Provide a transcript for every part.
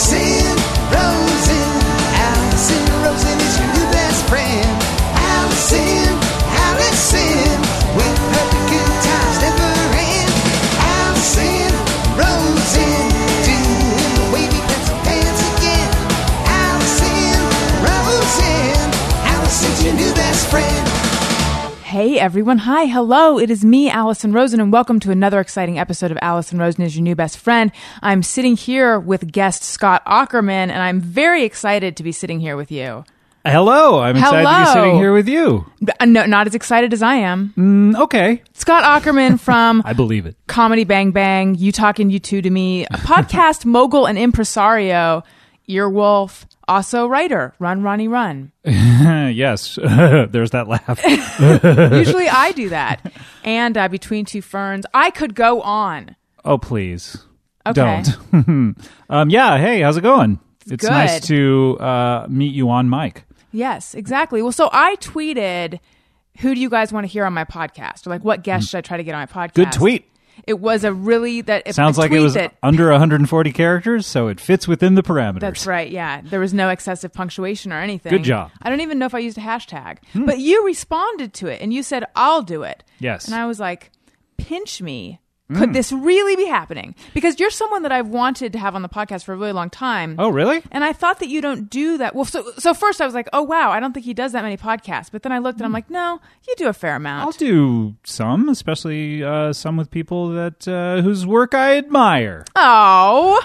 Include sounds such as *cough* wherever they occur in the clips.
Alison everyone, hi, hello. It is me, Alison Rosen, and welcome to another exciting episode of Alison Rosen is your new best friend. I'm sitting here with guest Scott Aukerman, and I'm very excited to be sitting here with you. Hello, I'm excited to be Hello. sitting here with you. Uh, no, not as excited as I am. Mm, okay, Scott Aukerman from *laughs* I believe it. Comedy Bang Bang, You Talking U2 to Me, a podcast *laughs* mogul and impresario, Earwolf, also writer, Run Ronnie Run. *laughs* yes, *laughs* there's that laugh. *laughs* Usually I do that. And uh, Between Two Ferns, I could go on. Oh, please, Okay. don't. um, yeah, hey, how's it going? It's good. nice to uh, meet you on mic. Yes, exactly. Well, so I tweeted, "Who do you guys want to hear on my podcast?" Or like, "What guest should I try to get on my podcast?" Mm. Good tweet. It was a really that it, Sounds a like it was that- under 140 characters, so it fits within the parameters. That's right. Yeah, there was no excessive punctuation or anything. Good job. Hmm. I don't even know if I used a hashtag, but you responded to it and you said, "I'll do it." Yes. and I was like, "Pinch me." Hmm. Could this really be happening? Because you're someone that I've wanted to have on the podcast for a really long time. Oh, really? And I thought that you don't do that. Well, so so first I was like, oh wow, I don't think he does that many podcasts. But then I looked and I'm like, no, you do a fair amount. I'll do some, especially uh, some with people that uh, whose work I admire. Oh.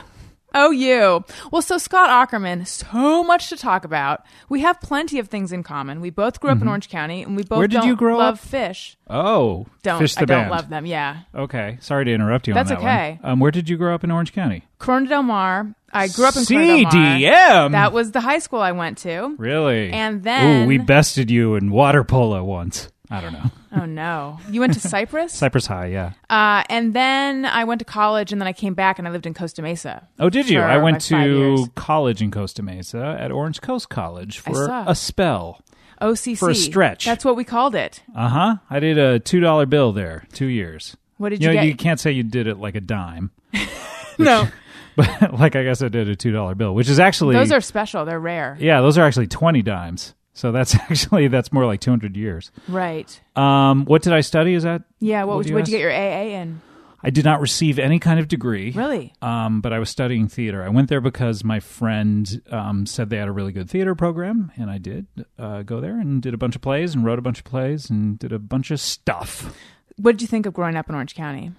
Oh, you. Well, so Scott Aukerman, so much to talk about. We have plenty of things in common. We both grew up in Orange County, and we both Mm-hmm. Where did don't you grow love up? fish. Oh, Don't Fish the I don't band. love them. Yeah, Okay, sorry to interrupt you. That's on that okay. One. Um, where did you grow up in Orange County? Corona Del Mar. I grew up in Corona Del Mar. CDM. That was the high school I went to. Really? And then- Ooh, we bested you in water polo once. I don't know. Oh no, you went to *laughs* Cyprus. Cypress High, yeah. Uh, and then I went to college, and then I came back, and I lived in Costa Mesa. Oh, did you? for I went like five years. to college in Costa Mesa at Orange Coast College for saw. a spell. OCC For a stretch. That's what we called it. Uh huh. I did a two dollar bill there, two years. What did You you, know, get? you can't say you did it like a dime, *laughs* no, *laughs* but like I guess I did a two dollar bill, which is actually those are special. They're rare. yeah, those are actually twenty dimes. So that's *laughs* actually that's more like two hundred years. Right. Um, what did I study? Is that Yeah. What, What would you, you what'd you get your AA in? I did not receive any kind of degree. Really? Um, but I was studying theater. I went there because my friend um, said they had a really good theater program, and I did uh, go there and did a bunch of plays and wrote a bunch of plays and did a bunch of stuff. What did you think of growing up in Orange County?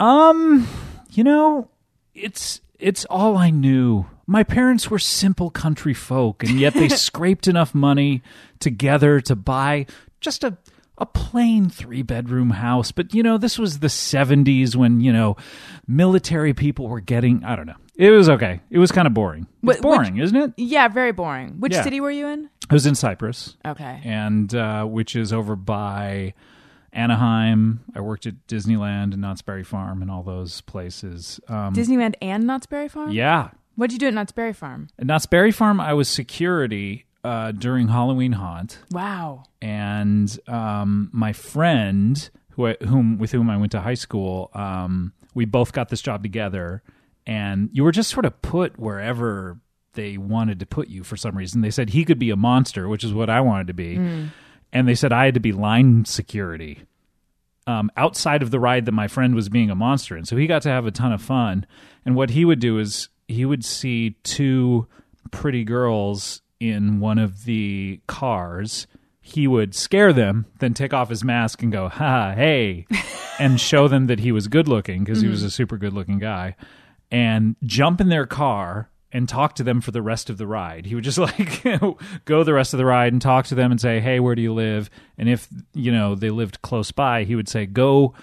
Um, you know, it's it's all I knew. My parents were simple country folk, and yet they *laughs* scraped enough money together to buy just a a plain three bedroom house. But you know, this was the seventies when you know military people were getting. I don't know. It was okay. It was kind of boring. It's boring, isn't it? Yeah, very boring. Which Yeah. city were you in? I was in Cypress, Okay. and uh, which is over by Anaheim. I worked at Disneyland and Knott's Berry Farm and all those places. Um, Disneyland and Knott's Berry Farm? yeah, What'd you do at Knott's Berry Farm? At Knott's Berry Farm, I was security uh, during Halloween Haunt, Wow. and um, my friend, who I, whom with whom I went to high school, um, we both got this job together, and you were just sort of put wherever they wanted to put you for some reason. They said he could be a monster, which is what I wanted to be, and they said I had to be line security. Um, outside of the ride that my friend was being a monster and So he got to have a ton of fun. And what he would do is he would see two pretty girls in one of the cars. He would scare them, then take off his mask and go, ha, hey, *laughs* and show them that he was good looking because he was mm-hmm. a super good looking guy, and jump in their car and talk to them for the rest of the ride. He would just *laughs* like go the rest of the ride and talk to them and say, "Hey, where do you live?" And if, you know, they lived close by, he would say, "Go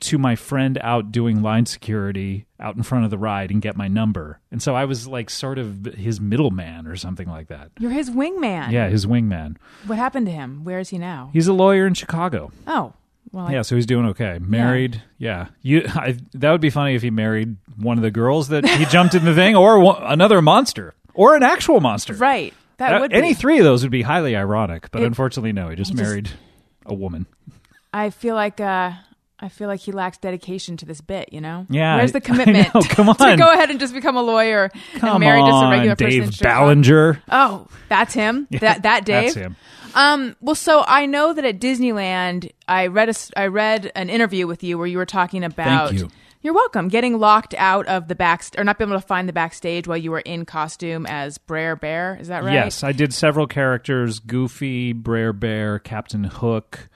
to my friend out doing line security out in front of the ride and get my number." And so I was like sort of his middleman or something like that. You're his wingman. Yeah, his wingman. What happened to him? Where is he now? He's a lawyer in Chicago. Oh, well, Yeah, so he's doing okay. Married, yeah. You, I, that would be funny if he married one of the girls that he jumped in the thing, or one, another monster, or an actual monster. right. That Uh, would any be. three of those would be highly ironic, but It- unfortunately, no. He just he just- married a woman. I feel like uh, I feel like he lacks dedication to this bit, you know? Yeah, Where's the *laughs* commitment? Know, *laughs* come *laughs* to on. go ahead and just become a lawyer Come and marry just a on, regular person. Dave? Ballinger. Oh, that's him. That that Dave. That's him. Um, well, so I know that at Disneyland, I read a, I read an interview with you where you were talking about. Thank you. You're welcome. Getting locked out of the back, or not being able to find the backstage while you were in costume as Brer Bear. Is that right? Yes, I did several characters: Goofy, Brer Bear, Captain Hook.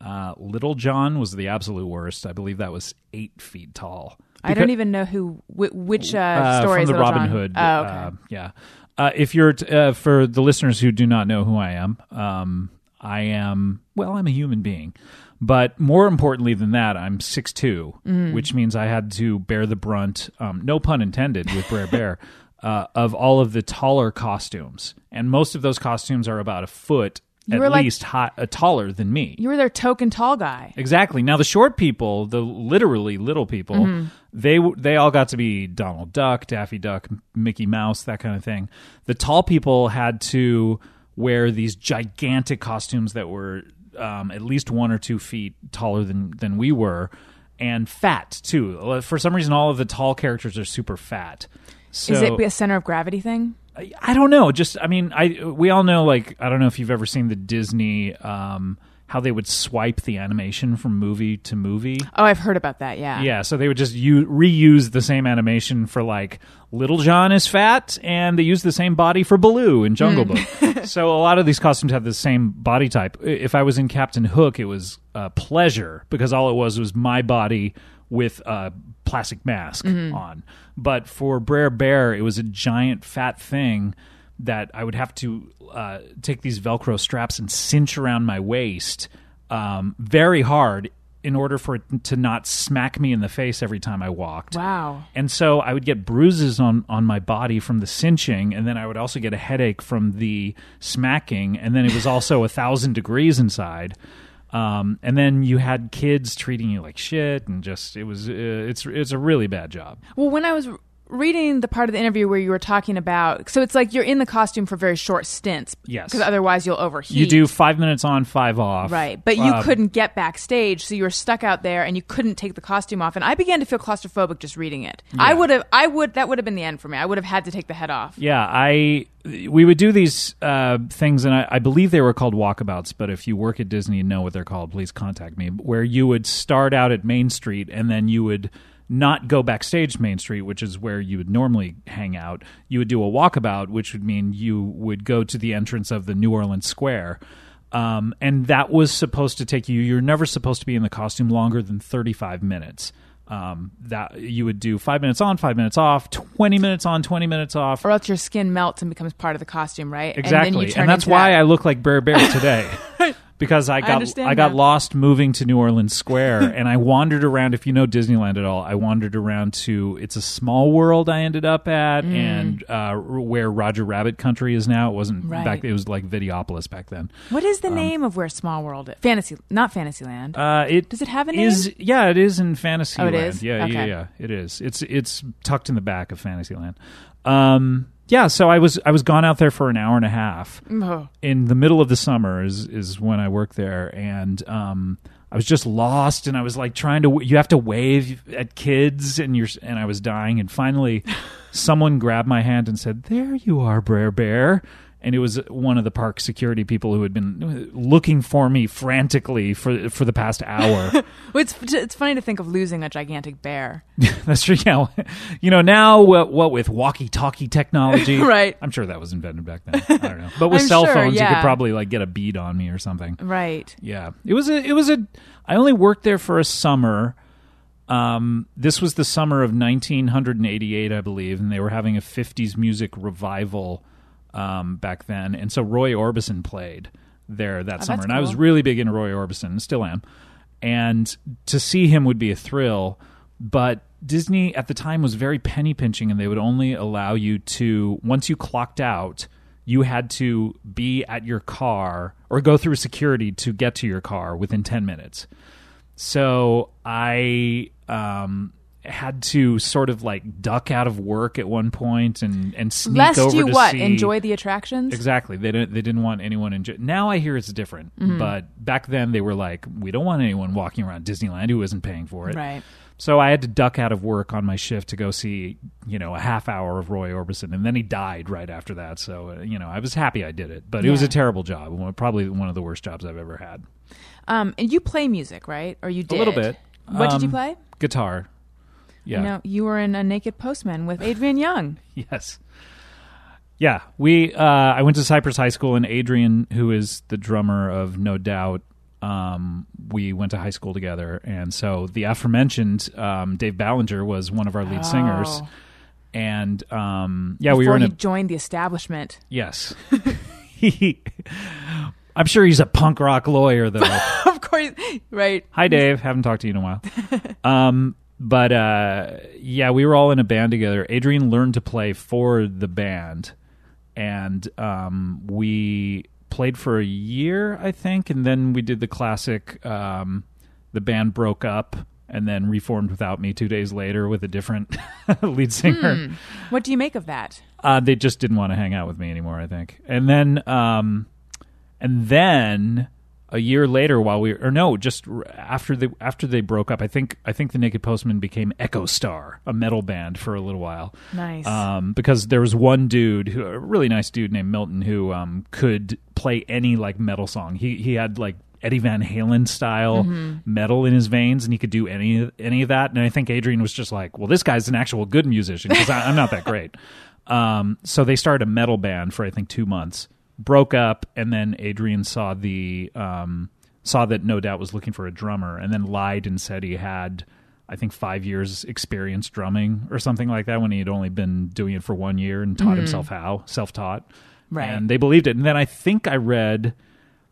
Uh, Little John was the absolute worst. I believe that was eight feet tall. I don't even know who wh- which uh, uh, story from is the Robin John? Hood. Oh, okay. uh, yeah. Uh, if you're t- uh, for the listeners who do not know who I am, um, I am well. I'm a human being, but more importantly than that, I'm 6'2", Mm. which means I had to bear the brunt. Um, no pun intended with Brer Bear. *laughs* Uh, of all of the taller costumes, and most of those costumes are about a foot You at were like- least high, uh, taller than me. you were their token tall guy. Exactly. Now the short people, the literally little people, Mm-hmm. they they all got to be Donald Duck, Daffy Duck, Mickey Mouse, that kind of thing. The tall people had to wear these gigantic costumes that were um, at least one or two feet taller than than we were, and fat too. For some reason, all of the tall characters are super fat. So, Is it a center of gravity thing? I- don't know. Just I mean, I we all know like I don't know if you've ever seen the Disney um, how they would swipe the animation from movie to movie. Oh, I've heard about that. Yeah. Yeah, so they would just u- reuse the same animation for like Little John is fat, and they use the same body for Baloo in Jungle Book. *laughs* so a lot of these costumes have the same body type. If I was in Captain Hook, it was a pleasure because all it was was my body with a plastic mask on. But for Brer Bear, it was a giant fat thing that I would have to uh, take these Velcro straps and cinch around my waist um, very hard in order for it to not smack me in the face every time I walked. Wow. And so I would get bruises on, on my body from the cinching, and then I would also get a headache from the smacking, and then it was also a thousand degrees inside. Um, and then you had kids treating you like shit, and just it was uh, it's it's a really bad job. Well, when I was reading the part of the interview where you were talking about, so it's like you're in the costume for very short stints. Yes. Because otherwise you'll overheat. You do five minutes on, five off, Right. But you Um, couldn't get backstage, so you were stuck out there and you couldn't take the costume off. And I began to feel claustrophobic just reading it. I would have, I would, that would have been the end for me. I would have had to take the head off. Yeah, I we would do these uh, things, and I, I believe they were called walkabouts. But if you work at Disney and know what they're called, please contact me. Where you would start out at Main Street, and then you would not go backstage Main Street, which is where you would normally hang out. You would do a walkabout, which would mean you would go to the entrance of the New Orleans Square. Um, and that was supposed to take you. You're never supposed to be in the costume longer than 35 minutes. Um, that you would do five minutes on, five minutes off, 20 minutes on, 20 minutes off. Or else your skin melts and becomes part of the costume, right? Exactly, And, then you and, that's why that. I look like Brer Bear today. *laughs* because I got I, understand got lost moving to New Orleans Square, *laughs* and I wandered around. If you know Disneyland at all, I wandered around to it's a small world. I ended up at, Mm. and uh, where Roger Rabbit Country is now. It wasn't Right. back. It was like Videopolis back then. What is the name of where Small World is? Fantasy, not Fantasyland. Uh, it Does it have a Is yeah, it is in Fantasyland. Oh, it is? Yeah, yeah, yeah. It is. It's it's tucked in the back of Fantasyland. Um, yeah. So I was I was gone out there for an hour and a half. Oh. in the middle of the summer is is when I worked there, and um, I was just lost, and I was like trying to. You have to wave at kids, and you're and I was dying, and finally, *laughs* someone grabbed my hand and said, "There you are, Brer Bear." And it was one of the park security people who had been looking for me frantically for for the past hour. *laughs* Well, it's it's funny to think of losing a gigantic bear. *laughs* That's true. Yeah, *laughs* you know now what, what with walkie-talkie technology, Right. I'm sure that was invented back then. I don't know, but with I'm cell sure, phones, you could probably like get a bead on me or something. Right. Yeah, it was a. It was a. I only worked there for a summer. Um, this was the summer of 1988, I believe, and they were having a 50s music revival um, back then, and so Roy Orbison played there that Oh, summer, and I was really big into Roy Orbison, and still am. And to see him would be a thrill, but Disney at the time was very penny pinching, and they would only allow you to once you clocked out you had to be at your car or go through security to get to your car within 10 minutes. So I um had to sort of like duck out of work at one point and and sneak Lest over you to what? see Enjoy the attractions? Exactly. They didn't. They didn't want anyone in. Now I hear it's different. Mm-hmm. But back then they were like, we don't want anyone walking around Disneyland who isn't paying for it. Right. So I had to duck out of work on my shift to go see, you know, a half hour of Roy Orbison, and then he died right after that. So uh, you know, I was happy I did it, but it was a terrible job. Probably one of the worst jobs I've ever had. Um, and you play music, right? Or you did? A little bit. What did you Um, play? Guitar. Yeah. No, you were in a Naked Postman with Adrian Young. *laughs* Yes. Yeah, we. Uh, I went to Cypress High School, and Adrian, who is the drummer of No Doubt, um, we went to high school together, and so the aforementioned um, Dave Ballinger was one of our lead singers, Oh. and um, yeah, Before we were in he a joined the establishment. yes. he, *laughs* I'm sure he's a punk rock lawyer, though. *laughs* of course, right? Hi, Dave. Haven't talked to you in a while. um, but uh, yeah, we were all in a band together. Adrian learned to play for the band, and um, we played for a year, I think, and then we did the classic. Um, the band broke up and then reformed without me two days later with a different *laughs* lead singer. What do you make of that? Uh, they just didn't want to hang out with me anymore, I think. And then, um, and then a year later, while we or no, just after they after they broke up, I think I think the Naked Postman became Echo Star, a metal band for a little while. Nice. Um, because there was one dude, who, a really nice dude named Milton, who um, could play any like metal song. He he had like Eddie Van Halen style metal in his veins, and he could do any any of that. And I think Adrian was just like, "Well, this guy's an actual good musician because I'm not that great." *laughs* Um, so they started a metal band for I think two months, broke up, and then Adrian saw the um, saw that No Doubt was looking for a drummer, and then lied and said he had. I think five years experience drumming or something like that when he had only been doing it for one year and taught himself how, self taught. Right. And they believed it. And then I think I read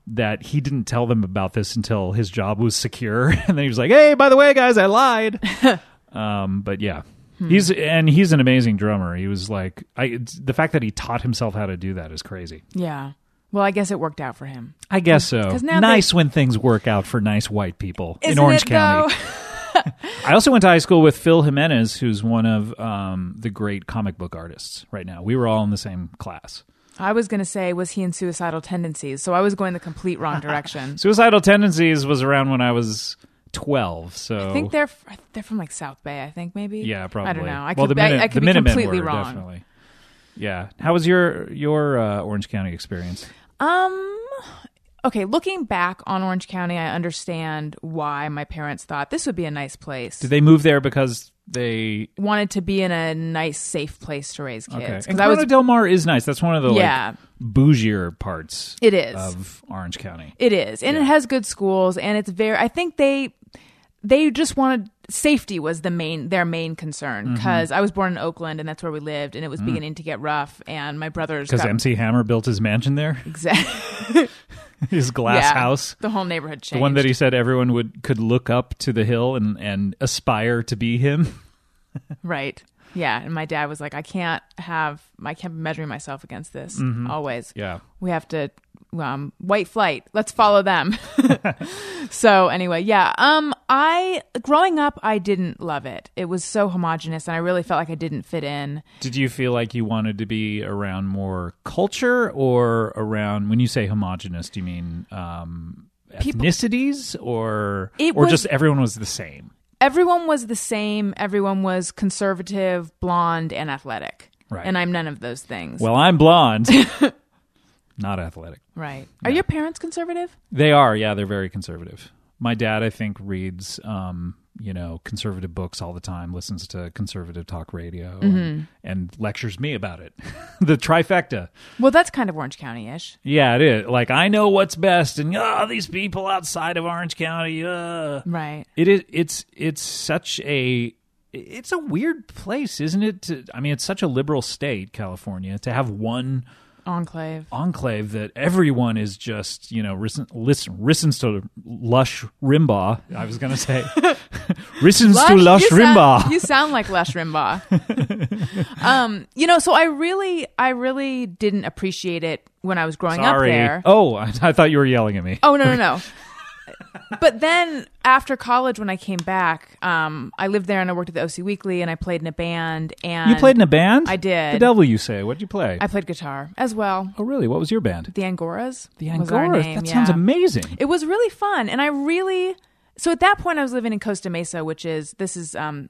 that he didn't tell them about this until his job was secure. *laughs* And then he was like, hey, by the way, guys, I lied. *laughs* um, but yeah. He's and he's an amazing drummer. He was like, I the fact that he taught himself how to do that is crazy. yeah. Well, I guess it worked out for him. I guess so. now Nice when things work out for nice white people in Orange County. I also went to high school with Phil Jimenez, who's one of um, the great comic book artists right now. We were all in the same class. I was going to say, was he in suicidal tendencies? So I was going the complete wrong direction. *laughs* Suicidal Tendencies was around when I was 12. So I think they're they're from like South Bay. I think maybe. yeah, probably. I don't know. I well, could, the Minute- I, could the be Minutemen completely were, wrong. Definitely. Yeah. How was your your uh, Orange County experience? Um. Okay, looking back on Orange County, I understand why my parents thought this would be a nice place. Did they move there because they? wanted to be in a nice, safe place to raise Okay. kids. And Because I was, Corona Del Mar is nice. That's one of the Yeah. like bougier parts. It is. of Orange County. it is, and it has good schools, and it's very. I think they they just wanted safety was the main their main concern Mm-hmm. because I was born in Oakland and that's where we lived, and it Mm. was beginning to get rough, and my brothers Because MC Hammer built his mansion there, *laughs* exactly *laughs* his glass yeah, house. The whole neighborhood changed. The one that he said everyone would could look up to the hill and and aspire to be him. *laughs* Right. Yeah. And my dad was like, I can't have, I can't be measuring myself against this always. Mm-hmm. Yeah. We have to, um, white flight. Let's follow them. *laughs* so anyway, yeah. Um, I, growing up, I didn't love it. It was so homogenous and I really felt like I didn't fit in. Did you feel like you wanted to be around more culture or around when you say homogenous, do you mean um People- ethnicities or It or was- just everyone was the same? Everyone was the same. Everyone was conservative, blonde, and athletic. Right. And I'm none of those things. Well, I'm blonde. *laughs* Not athletic. right. Are your parents conservative? They are, yeah, they're very conservative. My dad, I think, reads, um, you know, conservative books all the time, listens to conservative talk radio, Mm-hmm. and, and lectures me about it. *laughs* the trifecta. Well, that's kind of Orange County ish. Yeah, it is. Like, I know what's best, and oh, these people outside of Orange County. Uh. Right. It is. It's it's such a. It's a weird place, isn't it? To, I mean, it's such a liberal state, California, to have one Enclave. enclave that everyone is just you know listen, listen listens to lush rimba I was going to say *laughs* listens to lush you Rimbaugh. Sound, *laughs* you sound like Lush rimba *laughs* um, you know, so I really, I really didn't appreciate it when I was growing Sorry. up there. Oh, I, I thought you were yelling at me. Oh no, no, no. But then after college, when I came back, um, I lived there and I worked at the OC Weekly and I played in a band. And You played in a band? I did. The devil, you say? What did you play? I played guitar as well. oh, really? What was your band? The Angoras. The Angoras. name, That sounds amazing. It was really fun, and I really. So at that point, I was living in Costa Mesa, which is this is um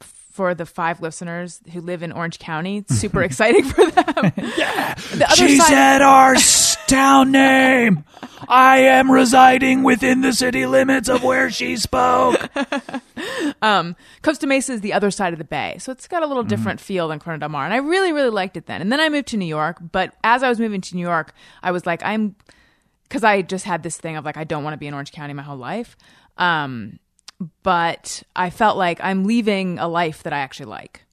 for the five listeners who live in Orange County. Super *laughs* exciting for them. yeah, the other she side. said our *laughs* town name. I am residing within the city limits of where she spoke. *laughs* um, Costa Mesa is the other side of the bay, so it's got a little Mm-hmm. different feel than Corona del Mar, and I really, really liked it then. And then I moved to New York, but as I was moving to New York, I was like, I'm, because I just had this thing of like, I don't want to be in Orange County my whole life, um, but I felt like I'm leaving a life that I actually like.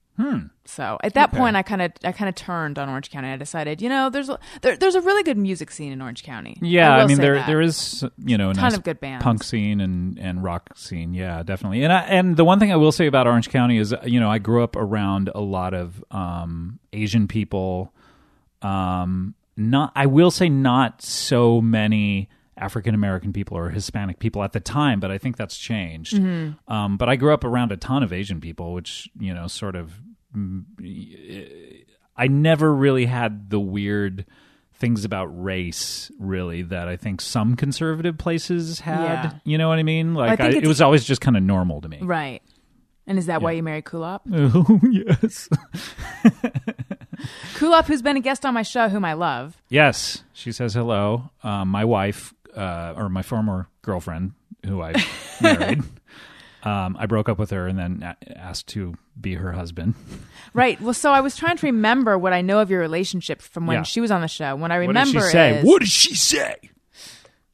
So at that Okay. point, I kind of, I kind of turned on Orange County. I decided, you know, there's a, there, there's a really good music scene in Orange County. Yeah, I, will mean there that. there is you know a Ton nice of good bands. punk scene and and rock scene. Yeah, definitely. And I, and the one thing I will say about Orange County is you know I grew up around a lot of um, Asian people. Um, not I will say not so many African American people or Hispanic people at the time, but I think that's changed. Mm-hmm. Um, but I grew up around a ton of Asian people, which you know sort of I never really had the weird things about race really that I think some conservative places had. Yeah. You know what I mean? Like think I, it was always just kind of normal to me. right. And is that why you married Kulap? *laughs* Oh yes. *laughs* Kulap, who's been a guest on my show, whom I love. yes, she says hello. Um, my wife uh, or my former girlfriend who I *laughs* married. Um, I broke up with her and then asked to be her husband. *laughs* Right. Well, so I was trying to remember what I know of your relationship from when Yeah. she was on the show. When I What remember did she say? is What did she say?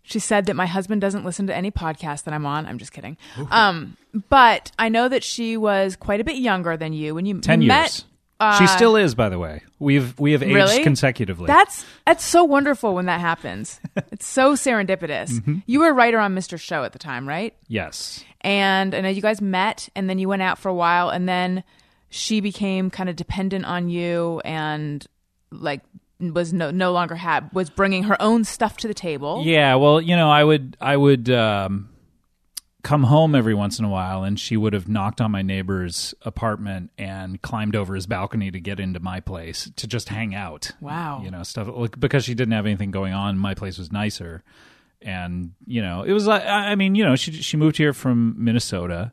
she said that my husband doesn't listen to any podcast that I'm on. I'm just kidding. Um, but I know that she was quite a bit younger than you when you Ten you years. Uh, she still is, by the way. We've we have aged Really? consecutively. That's that's so wonderful when that happens. *laughs* it's so serendipitous. Mm-hmm. You were a writer on Mr. Show at the time, right? yes. And I know you guys met and then you went out for a while and then she became kind of dependent on you and like was no no longer had was bringing her own stuff to the table. Yeah, well, you know, I would I would um, come home every once in a while, and she would have knocked on my neighbor's apartment and climbed over his balcony to get into my place to just hang out. Wow. you know, stuff like, because she didn't have anything going on. My place was nicer, and you know, it was like I I mean, you know, she she moved here from Minnesota,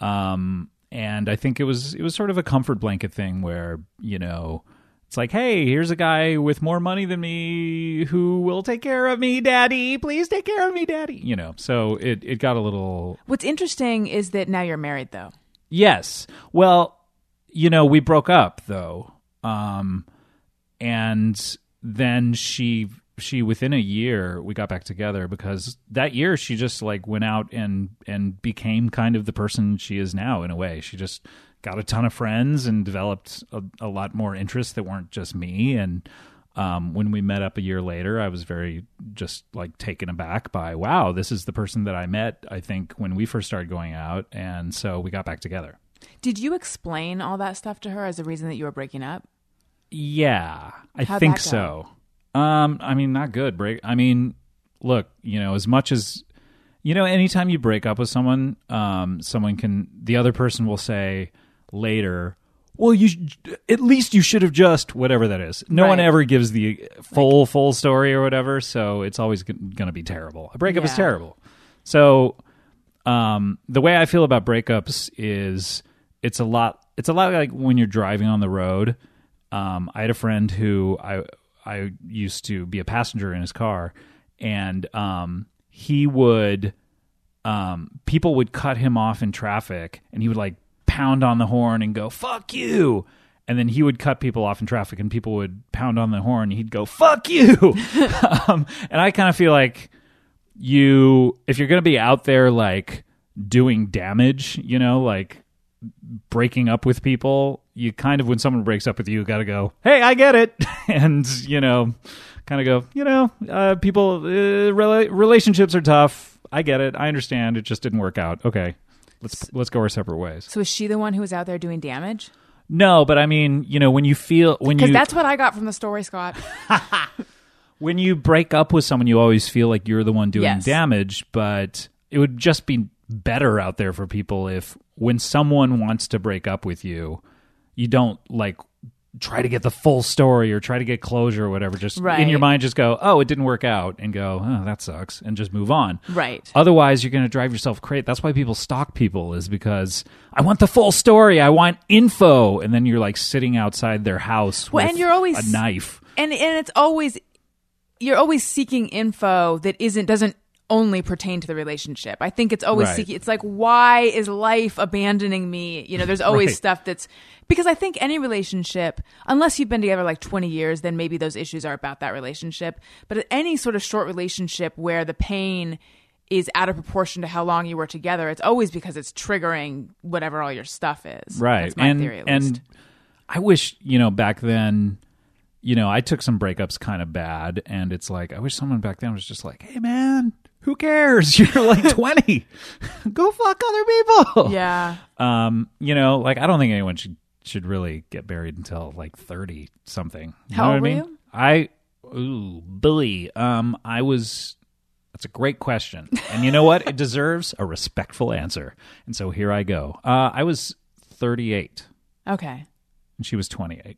um, and I think it was it was sort of a comfort blanket thing where you know. It's like, hey, here's a guy with more money than me who will take care of me, daddy. Please take care of me, daddy. You know, so it, it got a little. What's interesting is that now you're married though. Yes. Well, you know, we broke up though. Um, and then she, she within a year, we got back together because that year she just like went out and, and became kind of the person she is now in a way. She just got a ton of friends and developed a, a lot more interests that weren't just me. And, um, when we met up a year later, I was very just like taken aback by, wow, this is the person that I met, I think, when we first started going out. And so we got back together. Did you explain all that stuff to her as a reason that you were breaking up? Yeah, I How'd think so. Um, I mean, not good. Break. I mean, look, you know, as much as you know, anytime you break up with someone, um, someone can the other person will say later, "Well, you sh- at least you should have just whatever that is." No one ever gives the full full story or whatever, so it's always going to be terrible. A breakup is terrible. So, um, the way I feel about breakups is it's a lot. It's a lot like when you're driving on the road. Um, I had a friend who I I used to be a passenger in his car, and um, he would um, people would cut him off in traffic, and he would like pound on the horn and go "fuck you," and then he would cut people off in traffic, and people would pound on the horn, he'd go "fuck you," *laughs* um, and I kind of feel like you if you're going to be out there like doing damage, you know, like breaking up with people, you kind of when someone breaks up with you, got to go, "Hey, I get it," *laughs* and you know, kind of go, you know, uh, people uh, rela- relationships are tough. I get it. I understand. It just didn't work out. Okay, let's let's go our separate ways. So is she the one who was out there doing damage? No, but I mean, you know, when you feel when Because you that's what I got from the story, Scott. *laughs* when you break up with someone, you always feel like you're the one doing Yes. damage, but it would just be better out there for people if when someone wants to break up with you, you don't like try to get the full story or try to get closure or whatever. Just right. in your mind, just go, oh, it didn't work out, and go, oh, that sucks, and just move on. Right. Otherwise, you're going to drive yourself crazy. That's why people stalk people, is because I want the full story. I want info. And then you're like sitting outside their house Well, with and you're always- a knife. and and it's always you're always seeking info that isn't doesn't only pertain to the relationship. I think it's always Right. seeking. It's like why is life abandoning me? You know, there's always Right. stuff that's because I think any relationship, unless you've been together like 20 years, then maybe those issues are about that relationship. But any sort of short relationship where the pain is out of proportion to how long you were together, it's always because it's triggering whatever all your stuff is. right That's my and theory. And i wish you know back then you know i took some breakups kind of bad and it's like i wish someone back then was just like hey man who cares? *laughs* You're like *laughs* 20 go fuck other people. Yeah. um you know like i don't think anyone should should really get married until like 30 something you How know old what i were mean? you? i ooh billy um i was that's a great question. And you know what? It *laughs* deserves a respectful answer. And so here i go. Uh i was 38 Okay. and she was 28.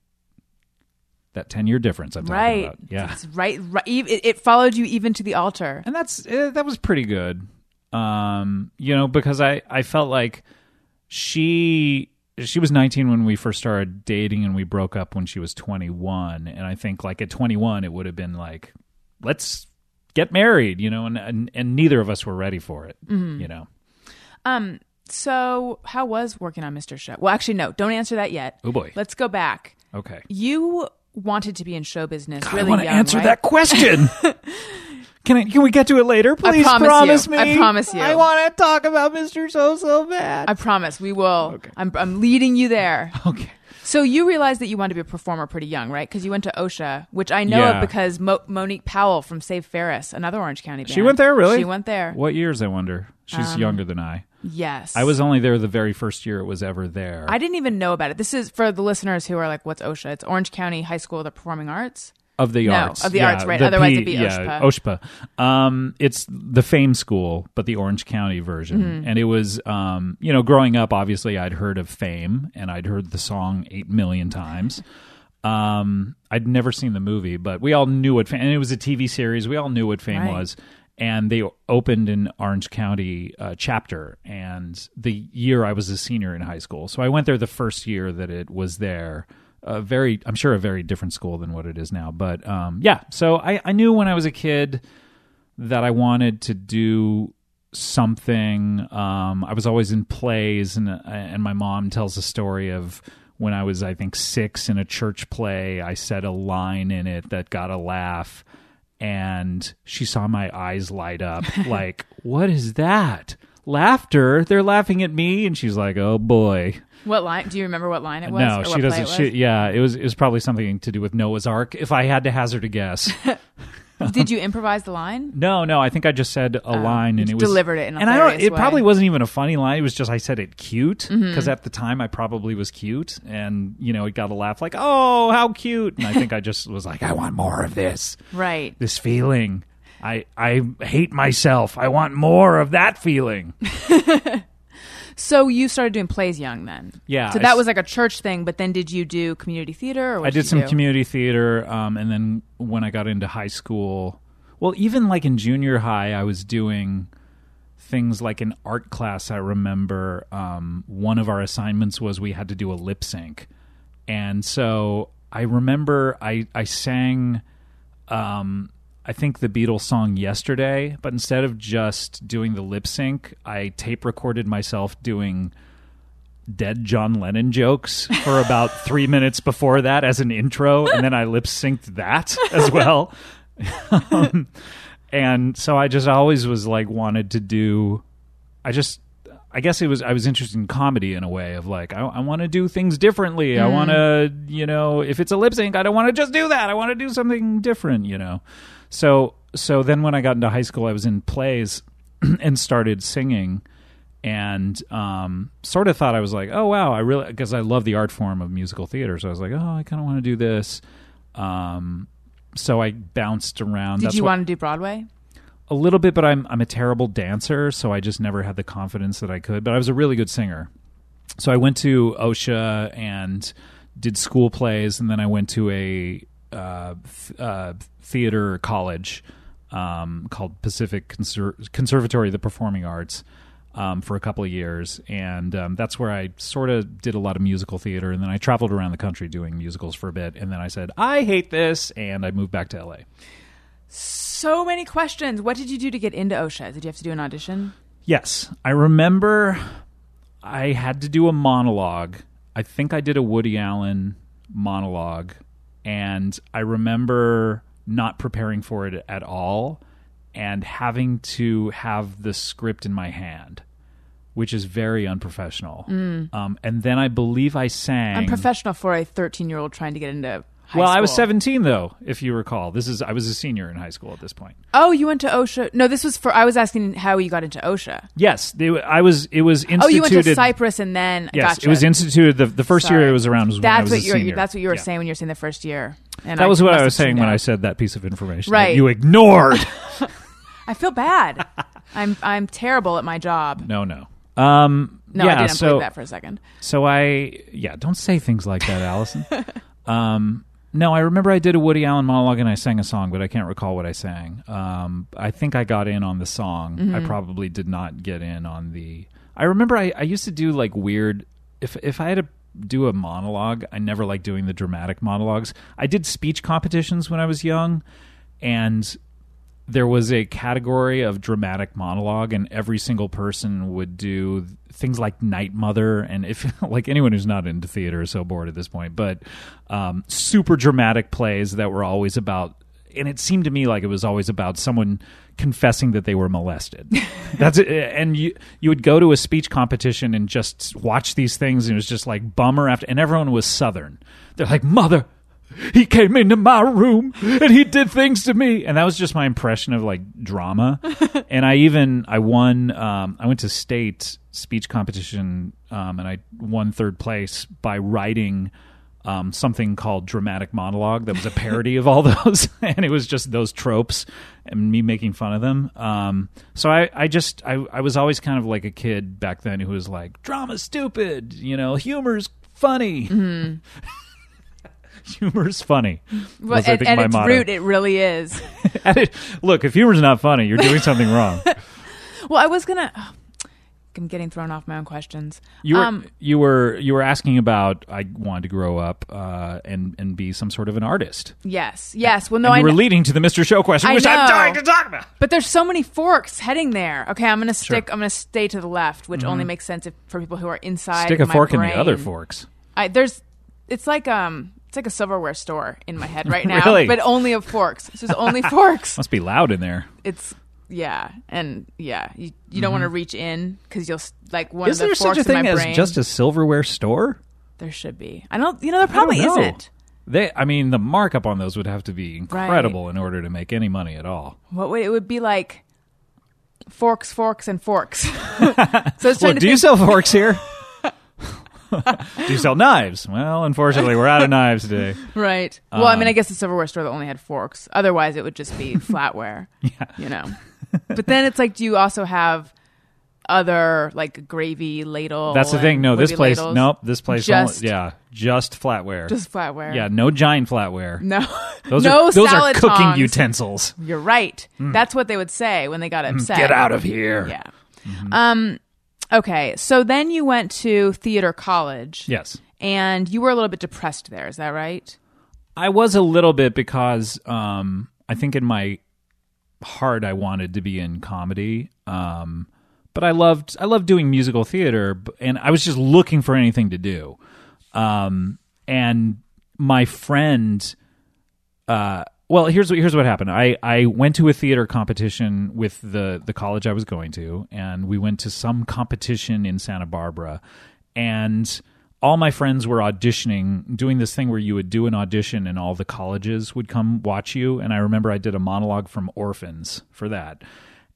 That 10 year difference I'm talking Right. about. Yeah. It's right. right it, it followed you even to the altar. And that's eh, that was pretty good. Um, you know, because I I felt like she she was 19 when we first started dating and we broke up when she was 21 and I think like at 21 it would have been like let's get married, you know, and and, and neither of us were ready for it, Mm-hmm. you know. Um. So, how was working on Mr. Show? Well, actually, no. Don't answer that yet. Oh boy. Let's go back. Okay. You wanted to be in show business I really want to young, answer right? that question. *laughs* Can I, can we get to it later, please? promise you. me. I promise you. I want to talk about Mr. So so bad. I promise we will. Okay. I'm, I'm leading you there. *laughs* okay. So you realized that you wanted to be a performer pretty young, right? Because you went to OSHA, which I know Yeah. of because Mo- Monique Powell from Save Ferris, another Orange County band. She went there, really? She went there. What years? I wonder. She's Um, younger than I. Yes. I was only there the very first year it was ever there. I didn't even know about it. This is for the listeners who are like, "What's OSHA?" It's Orange County High School of the Performing Arts. of the No, arts, of the Yeah, arts, right. Otherwise it'd be yeah, OSHPA. OSHPA. Um, it's the Fame School, but the Orange County version. Mm-hmm. And it was, um, you know, growing up, obviously, I'd heard of Fame and I'd heard the song eight million times. Um, I'd never seen the movie, but we all knew what Fame. And it was a TV series. We all knew what Fame Right. was. And they opened an Orange County uh, chapter. And the year I was a senior in high school, so I went there the first year that it was there. A very i'm sure a very different school than what it is now but um, yeah. So I, I knew when i was a kid that i wanted to do something. Um, i was always in plays and and my mom tells a story of when i was i think six in a church play i said a line in it that got a laugh and she saw my eyes light up *laughs* like what is that laughter they're laughing at me and she's like oh boy What line? Do you remember what line it was? no, she doesn't. She, yeah, it was. It was probably something to do with Noah's Ark. If I had to hazard a guess, *laughs* Did you improvise the line? *laughs* no, no. I think I just said a line, and Oh, you it was delivered it in a and I don't. hilarious It probably wasn't even a funny line. It was just I said it cute because Mm-hmm. at the time I probably was cute, and you know it got a laugh like, "Oh, how cute!" And I think I just was like, "I want more of this, Right. this feeling." I I hate myself. I want more of that feeling. *laughs* So you started doing plays young then. Yeah, So that s- was like a church thing, but then did you do community theater? Or what I did you some do? community theater, um, and then when I got into high school, well, even like in junior high, I was doing things like in art class. I remember um, one of our assignments was we had to do a lip sync, and so I remember I I sang. Um, I think the Beatles song yesterday, but instead of just doing the lip sync, I tape recorded myself doing dead John Lennon jokes for about *laughs* three minutes before that as an intro, and then I lip synced that as well. *laughs* um, and so I just always was like wanted to do. I just, I guess it was I was interested in comedy in a way of like I, I want to do things differently. I want to, you know, if it's a lip sync, I don't want to just do that. I want to do something different, you know. So so then when I got into high school, I was in plays *clears throat* and started singing and um, sort of thought I was like, oh wow, I really because I love the art form of musical theater. So I was like, oh, I kind of want to do this. Um, so I bounced around. Did That's you what- want to do Broadway? a little bit, but I'm I'm a terrible dancer, so I just never had the confidence that I could. But I was a really good singer, so I went to OSHA and did school plays, and then I went to a uh, uh, theater college um, called Pacific Conser- Conservatory of the Performing Arts. Um, for a couple of years, and um, that's where I sort of did a lot of musical theater, and then I traveled around the country doing musicals for a bit, and then I said I hate this, and I moved back to LA. So many questions. What did you do to get into OSHA? Did you have to do an audition? Yes, I remember I had to do a monologue. I think I did a Woody Allen monologue, and I remember not preparing for it at all and having to have the script in my hand, which is very unprofessional. Um, and then I believe I sang. Unprofessional for a 13 year old trying to get into well, I was 17 though, if you recall. This is I was a senior in high school at this point. Oh, you went to OSHA? No, this was for. I was asking how you got into OSHA. Yes, they, I was. It was instituted. Oh, you went to Cypress and then. Yes, gotcha. it was instituted. The, the first year Sorry. it was around was when I That's was what a you were. senior. That's what you were Yeah. saying when you were saying the first year. And That I was what I was saying when I said that piece of information. Right. That you ignored. *laughs* *laughs* I feel bad. *laughs* I'm I'm terrible at my job. no, no. Um, No, yeah, I didn't so believe that for a second. so I yeah, don't say things like that, Alison. um, no, I remember I did a Woody Allen monologue and I sang a song, but I can't recall what I sang. Um, I think I got in on the song. Mm-hmm. I probably did not get in on the. I remember I, I used to do like weird. If if I had to do a monologue, I never liked doing the dramatic monologues. I did speech competitions when I was young, and there was a category of dramatic monologue and every single person would do things like night mother and if *laughs* like anyone who's not into theater is so bored at this point but um, super dramatic plays that were always about and it seemed to me like it was always about someone confessing that they were molested. *laughs* That's it and you you would go to a speech competition and just watch these things and it was just like bummer after and everyone was southern. They're like mother he came into my room and he did things to me. And that was just my impression of like drama. *laughs* And i even i won um, i went to state speech competition um, and i won third place by writing um, something called dramatic monologue that was a parody of all *laughs* those. *laughs* And it was just those tropes and me making fun of them. Um, so I, I just I, I was always kind of like a kid back then who was like drama's stupid. You know humor's funny *laughs* humor's funny Well, was, I and think, and my its motto. root, it really is. *laughs* It- look if humor's not funny you're doing something wrong *laughs* well, I was gonna. *sighs* I'm getting thrown off my own questions. you were um, you were you were asking about i wanted to grow up uh, and and be some sort of an artist yes, yes. Well, no, and I were know. leading to the mr show question I which i'm dying to talk about But there's so many forks heading there. Okay, I'm gonna stick. I'm gonna stay to the left, which only makes sense if, for people who are inside. Mm-hmm. stick a fork in the other forks I, there's. It's like um. It's like a silverware store in my head *laughs* right now, Really? but only of forks. This is only forks. *laughs* must be loud in there It's yeah, and yeah. You, you don't want to reach in because you'll like one Mm-hmm. is of the there such a thing as brain. just a silverware store there should be. I don't. You know, there probably isn't. They, I mean, the markup on those would have to be incredible in order to make any money at all. What would it would be like? Forks, forks, and forks. *laughs* so I was trying Look, to do you sell forks here? *laughs* do you sell knives? Well, unfortunately, we're out of knives today. *laughs* Right. Well, I mean, Um, I guess the silverware store that only had forks. Otherwise, it would just be *laughs* flatware. Yeah. You know. But then it's like, do you also have other like gravy ladle? That's the thing. and No, this place. ladles? Nope, this place. Just- only, yeah, just flatware. Just flatware. yeah, no giant flatware. No. Those no are those are salad cooking tongs. utensils. You're right. That's what they would say when they got upset. Mm. Get out of here. Yeah. Um. Okay. So then you went to theater college. Yes. And you were a little bit depressed there. Is that right? I was a little bit because um, I think in my heart I wanted to be in comedy. Um, but I loved I loved doing musical theater, and I was just looking for anything to do. Um, and my friend, uh, well, here's what here's what happened. I I went to a theater competition with the the college I was going to, and we went to some competition in Santa Barbara, and all my friends were auditioning, doing this thing where you would do an audition and all the colleges would come watch you. And I remember I did a monologue from Orphans for that.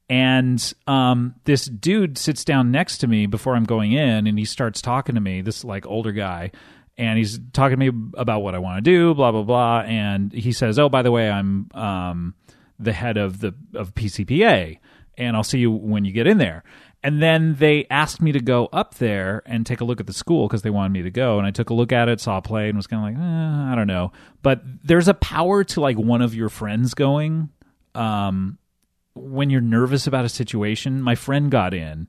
And um, this dude sits down next to me before I'm going in, and he starts talking to me. This like older guy, and he's talking to me about what I want to do, blah blah blah. And he says, "Oh, by the way, I'm um, the head of the of PCPA, and I'll see you when you get in there." And then they asked me to go up there and take a look at the school because they wanted me to go. And I took a look at it, saw a play, and was kind of like, eh, I don't know. But there's a power to like one of your friends going. Um, when you're nervous about a situation, my friend got in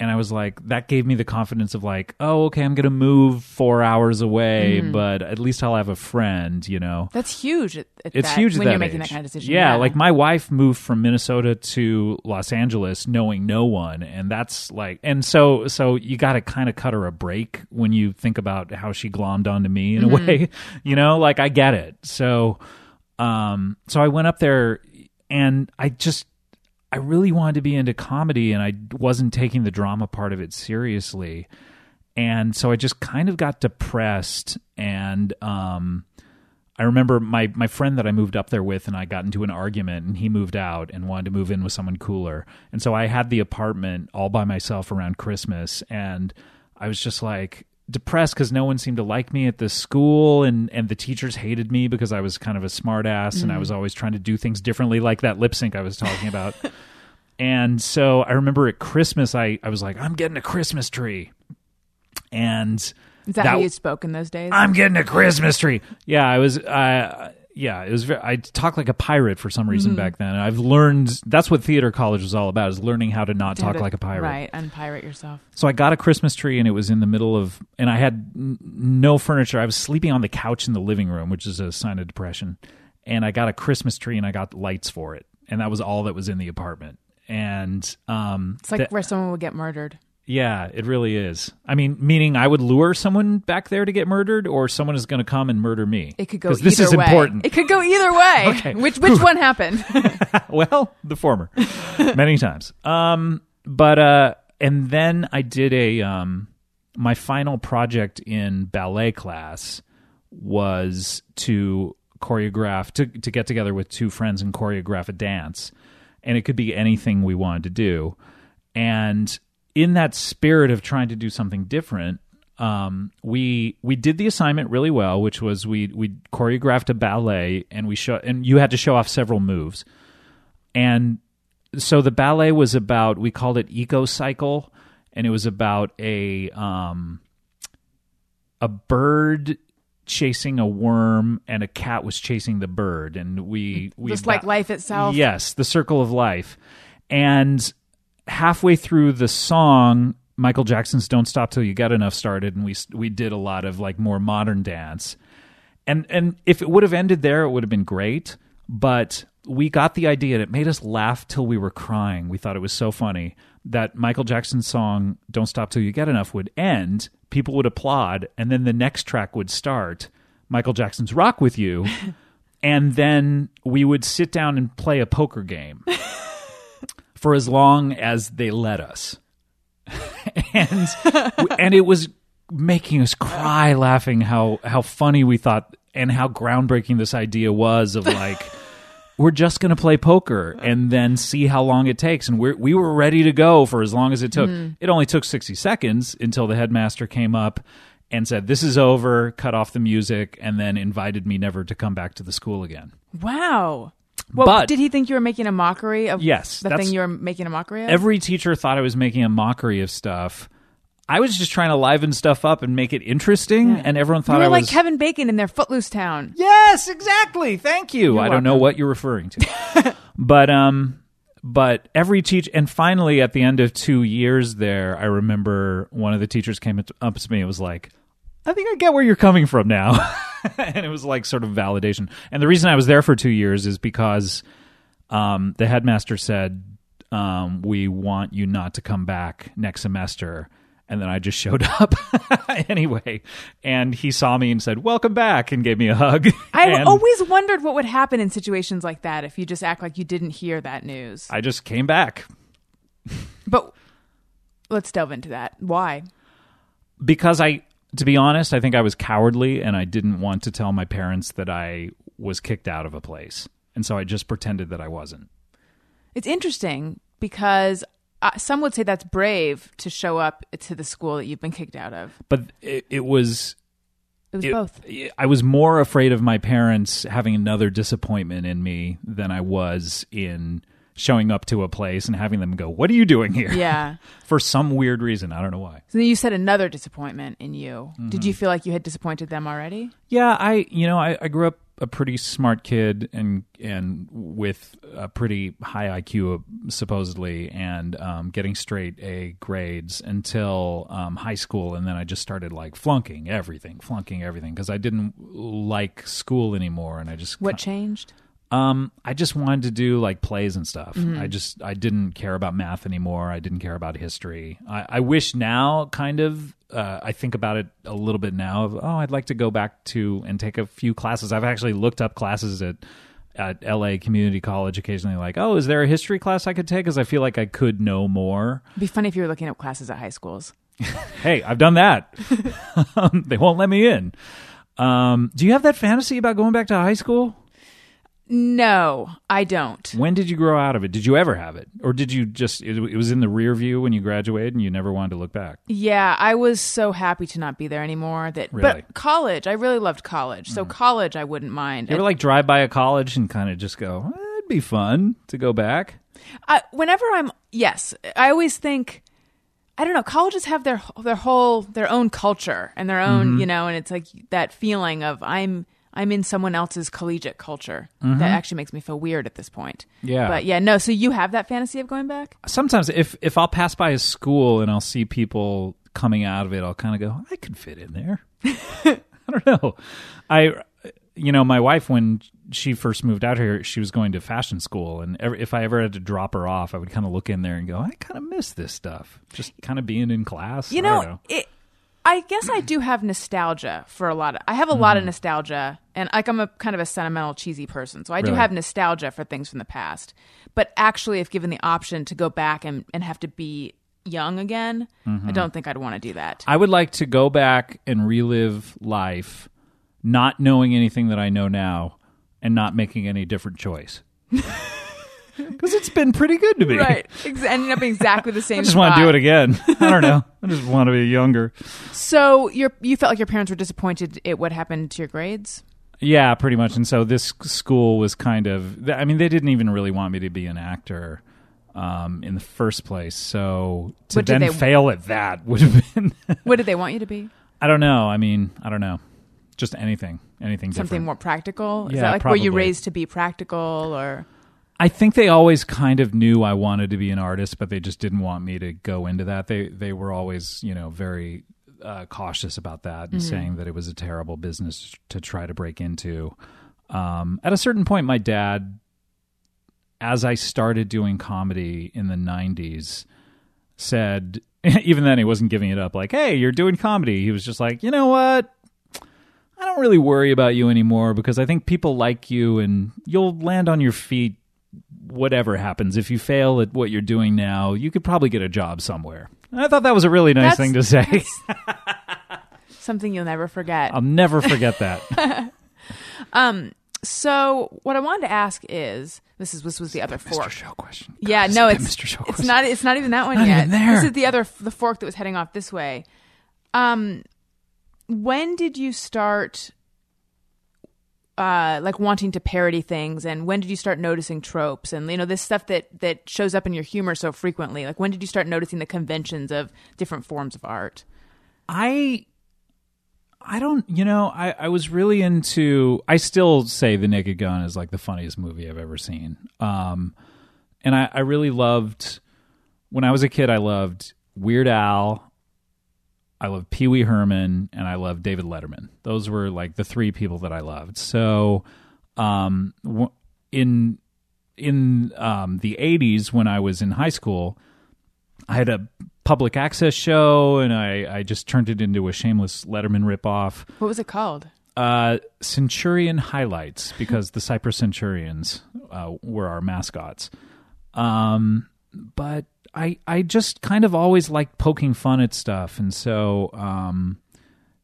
and I was like, that gave me the confidence of like, oh, okay, I'm going to move four hours away, Mm-hmm. but at least I'll have a friend, you know? That's huge. At, at It's that- huge when that you're making age. that kind of decision. Yeah, like my wife moved from Minnesota to Los Angeles knowing no one, and that's like, and so so you got to kind of cut her a break when you think about how she glommed onto me in a Mm-hmm. way, *laughs* you know. Like I get it. So, um, so I went up there, and I just. I really wanted to be into comedy and I wasn't taking the drama part of it seriously. And so I just kind of got depressed and um I remember my my friend that I moved up there with and I got into an argument and he moved out and wanted to move in with someone cooler. And so I had the apartment all by myself around Christmas and I was just like depressed cuz no one seemed to like me at the school and and the teachers hated me because I was kind of a smart ass and I was always trying to do things differently like that lip sync I was talking about. *laughs* and so I remember at Christmas I I was like I'm getting a Christmas tree. And Is that, that- how you spoke in those days? I'm getting a Christmas tree. Yeah, I was. Uh, yeah, it was. Very, I talked like a pirate for some reason back then. I've learned that's what theater college was all about: is learning how to not How talk to- like a pirate. Right, And pirate yourself. So I got a Christmas tree, and it was in the middle of, and I had n- no furniture. I was sleeping on the couch in the living room, which is a sign of depression. And I got a Christmas tree, and I got lights for it, and that was all that was in the apartment. And um, It's like where someone would get murdered. Yeah, it really is. I mean, meaning I would lure someone back there to get murdered, or someone is going to come and murder me. It could go this is way. important. It could go either way. *laughs* Okay. Which which one happened? *laughs* *laughs* well, the former, many times. Um, but uh, and then I did a um, my final project in ballet class was to choreograph to to get together with two friends and choreograph a dance, and it could be anything we wanted to do, and in that spirit of trying to do something different. Um, we we did the assignment really well, which was we we choreographed a ballet and we show and you had to show off several moves and so the ballet was about we called it eco cycle and it was about a um a bird chasing a worm and a cat was chasing the bird and we we Just like life itself. yes the circle of life and halfway through the song michael jackson's don't stop till you get enough started and we we did a lot of like more modern dance. And and if it would have ended there it would have been great but we got the idea and it made us laugh till we were crying. We thought it was so funny that michael jackson's song don't stop till you get enough would end people would applaud and then the next track would start michael jackson's rock with you *laughs* and then we would sit down and play a poker game *laughs* for as long as they let us. *laughs* And and it was making us cry laughing how how funny we thought and how groundbreaking this idea was of like *laughs* we're just going to play poker and then see how long it takes. And we we were ready to go for as long as it took. Mm-hmm. It only took 60 seconds until the headmaster came up and said this is over cut off the music and then invited me never to come back to the school again. Wow. Well, But- did he think you were making a mockery of Yes, the thing you were making a mockery of? every teacher thought I was making a mockery of stuff. I was just trying to liven stuff up and make it interesting, and everyone you thought were I like was. Kevin Bacon in their Footloose Town. yes, exactly. Thank you. I don't know what you're referring to, *laughs* but um, but every teach and finally at the end of two years there, I remember one of the teachers came up to me and was like, "I think I get where you're coming from now," *laughs* *laughs* and it was like sort of validation. And the reason I was there for two years is because um, the headmaster said, um, "We want you not to come back next semester." And then I just showed *laughs* up *laughs* anyway, and he saw me and said, "Welcome back," and gave me a hug. I've And always wondered what would happen in situations like that if you just act like you didn't hear that news. I just came back But let's delve into that. Why? because I, to be honest, I think I was cowardly and I didn't want to tell my parents that I was kicked out of a place, and so I just pretended that I wasn't. It's interesting because uh, some would say that's brave to show up to the school that you've been kicked out of. but it, it was It was it- both. I was more afraid of my parents having another disappointment in me than I was in showing up to a place and having them go, "What are you doing here?" Yeah. *laughs* For some weird reason, I don't know why. So you said another disappointment in you. Did Mm-hmm. you feel like you had disappointed them already? Yeah, I you know I, I grew up a pretty smart kid and and with a pretty high IQ supposedly and um, getting straight A grades until um, high school and then I just started like flunking everything, flunking everything because I didn't like school anymore and I just What changed? Um, I just wanted to do like plays and stuff. Mm-hmm. I just I didn't care about math anymore. I didn't care about history. I, I wish now, kind of, uh, I think about it a little bit now. Of oh, I'd like to go back to and take a few classes. I've actually looked up classes at at LA Community College occasionally. Like, oh, is there a history class I could take? Because I feel like I could know more. It'd be funny if you were looking at classes at high schools. *laughs* Hey, I've done that. *laughs* *laughs* they won't let me in. Um, do you have that fantasy about going back to high school? No, I don't. When did you grow out of it? Did you ever have it, or did you just it, it was in the rear view when you graduated and you never wanted to look back? Yeah, I was so happy to not be there anymore. That, Really? Mm. but college, I really loved college. So college, I wouldn't mind. You ever like drive by a college and kind of just go, eh, "It'd be fun to go back." I, whenever I'm yes, I always think I don't know. Colleges have their their whole their own culture and their own Mm-hmm. you know, and it's like that feeling of I'm I'm in someone else's collegiate culture. That actually makes me feel weird at this point. Mm-hmm. Yeah. but yeah, no. So you have that fantasy of going back? Sometimes, if if I'll pass by a school and I'll see people coming out of it, I'll kind of go, "I could fit in there." *laughs* I don't know. I, you know, my wife when she first moved out here, she was going to fashion school, and ever, if I ever had to drop her off, I would kind of look in there and go, "I kind of miss this stuff." Just kind of being in class. You don't know, it. I guess I do have nostalgia for a lot of. I have a lot of mm-hmm. nostalgia, and like I'm a kind of a sentimental, cheesy person, so I do have nostalgia for things from the past. But actually, if given the option to go back and, and have to be young again, I mm-hmm. don't think I'd want to do that. I would like to go back and relive life, not knowing anything that I know now, and not making any different choice. *laughs* *laughs* Because it's been pretty good to me. right, Ex- ending up exactly the *laughs* same. I just want to do it again. *laughs* I don't know. I just want to be younger. So you you felt like your parents were disappointed at what happened to your grades. Yeah, pretty much. And so this school was kind of. I mean, they didn't even really want me to be an actor um, in the first place. So to What then they- fail at that would have been. What did they want you to be? I don't know. I mean, I don't know. Just anything, anything Something different. more practical? Is Yeah, that like were you raised to be practical or? I think they always kind of knew I wanted to be an artist, but they just didn't want me to go into that. They they were always, you know, very uh, cautious about that and saying that it was a terrible business to try to break into. Um, at a certain point, my dad, as I started doing comedy in the '90s, said, *laughs* even then he wasn't giving it up. Like, hey, you're doing comedy. He was just like, you know what? I don't really worry about you anymore because I think people like you and you'll land on your feet whatever happens. If you fail at what you're doing now, you could probably get a job somewhere. And I thought that was a really nice That's- thing to say. *laughs* Something you'll never forget. I'll never forget that. *laughs* So what I wanted to ask is this is this was the other fork. Show question. Yeah, no, it's Mr. Show it's question? not it's not even that one Not yet. even there. This is the other the fork that was heading off this way. Um, when did you start? Uh, like wanting to parody things, and when did you start noticing tropes, and you know this stuff that that shows up in your humor so frequently? Like when did you start noticing the conventions of different forms of art? I I don't you know, I, I was really into I still say The Naked Gun is like the funniest movie I've ever seen. Um and I, I really loved when I was a kid I loved Weird Al, I love Pee Wee Herman, and I love David Letterman. Those were like the three people that I loved. So um in in um the eighties when I was in high school, I had a public access show and I, I just turned it into a shameless Letterman ripoff. What was it called? Uh, Centurion highlights because the Cypress Centurions uh, were our mascots. Um, but I I just kind of always liked poking fun at stuff, and so um,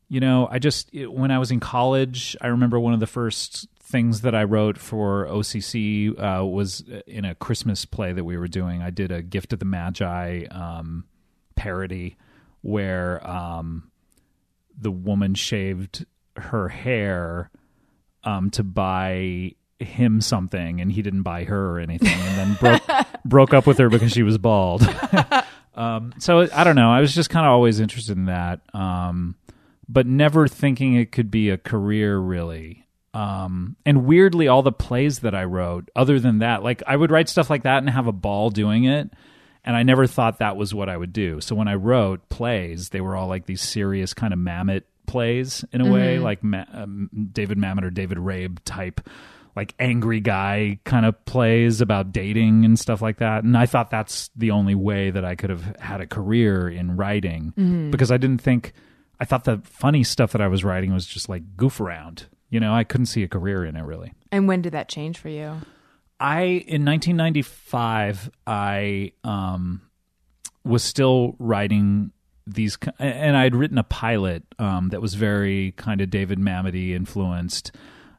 you know, I just it, when I was in college, I remember one of the first things that I wrote for OCC uh, was in a Christmas play that we were doing. I did a Gift of the Magi um, parody where um, the woman shaved her hair um, to buy him something, and he didn't buy her or anything, and then broke *laughs* broke up with her because she was bald. *laughs* um, so I don't know. I was just kind of always interested in that, um, but never thinking it could be a career really. Um, and weirdly, all the plays that I wrote, other than that, like I would write stuff like that and have a ball doing it. And I never thought that was what I would do. So when I wrote plays, they were all like these serious kind of Mamet plays in a way, like Ma- um, David Mamet or David Rabe type, like angry guy kind of plays about dating and stuff like that. And I thought that's the only way that I could have had a career in writing because I didn't think, I thought the funny stuff that I was writing was just like goof around. You know, I couldn't see a career in it really. And when did that change for you? I in 1995 I um was still writing these and I'd written a pilot um that was very kind of David Mamity influenced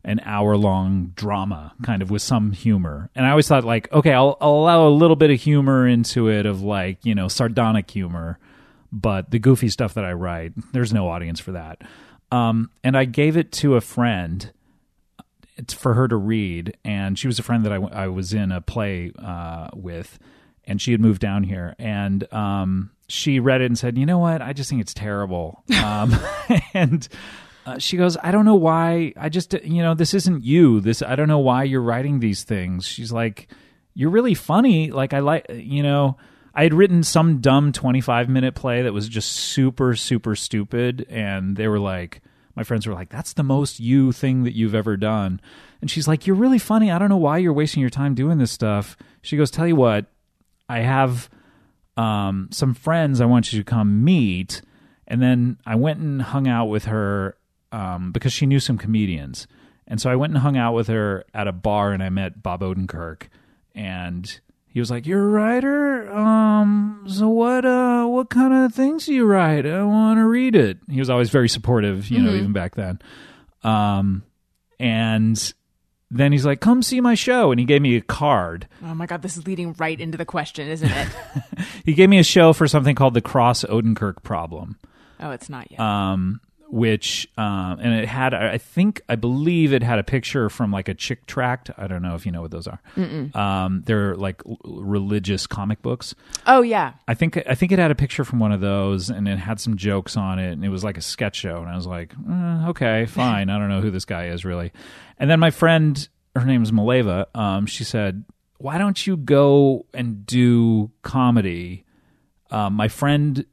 an hour long drama kind of with some humor. And I always thought like okay, I'll I'll allow a little bit of humor into it of like, you know, sardonic humor, but the goofy stuff that I write, there's no audience for that. Um and I gave it to a friend it's for her to read, and she was a friend that I, I was in a play uh, with, and she had moved down here, and um, she read it and said, "You know what? I just think it's terrible." *laughs* Um, *laughs* and uh, she goes, "I don't know why. I just, you know, this isn't you. This I don't know why you're writing these things." She's like, "You're really funny. Like I like, you know." I had written some dumb 25 minute play that was just super, super stupid. And they were like, my friends were like, that's the most you thing that you've ever done. And she's like, you're really funny. I don't know why you're wasting your time doing this stuff. She goes, tell you what, I have um, some friends I want you to come meet. And then I went and hung out with her um, because she knew some comedians. And so I went and hung out with her at a bar and I met Bob Odenkirk. And he was like, "You're a writer. Um, so what? Uh, what kind of things do you write? I want to read it." He was always very supportive, you know, even back then. Um, and then he's like, "Come see my show," and he gave me a card. Oh my god, this is leading right into the question, isn't it? *laughs* He gave me a show for something called the Cross Odenkirk Problem. oh, it's not yet. um, which um, and it had I think I believe it had a picture from like a chick tract. I don't know if you know what those are. Um, they're like l- religious comic books. oh yeah. I think I think it had a picture from one of those, and it had some jokes on it, and it was like a sketch show. And I was like, eh, okay, *laughs* fine. I don't know who this guy is really. And then my friend, her name's Maleva. Um, she said, "Why don't you go and do comedy?" Um, my friend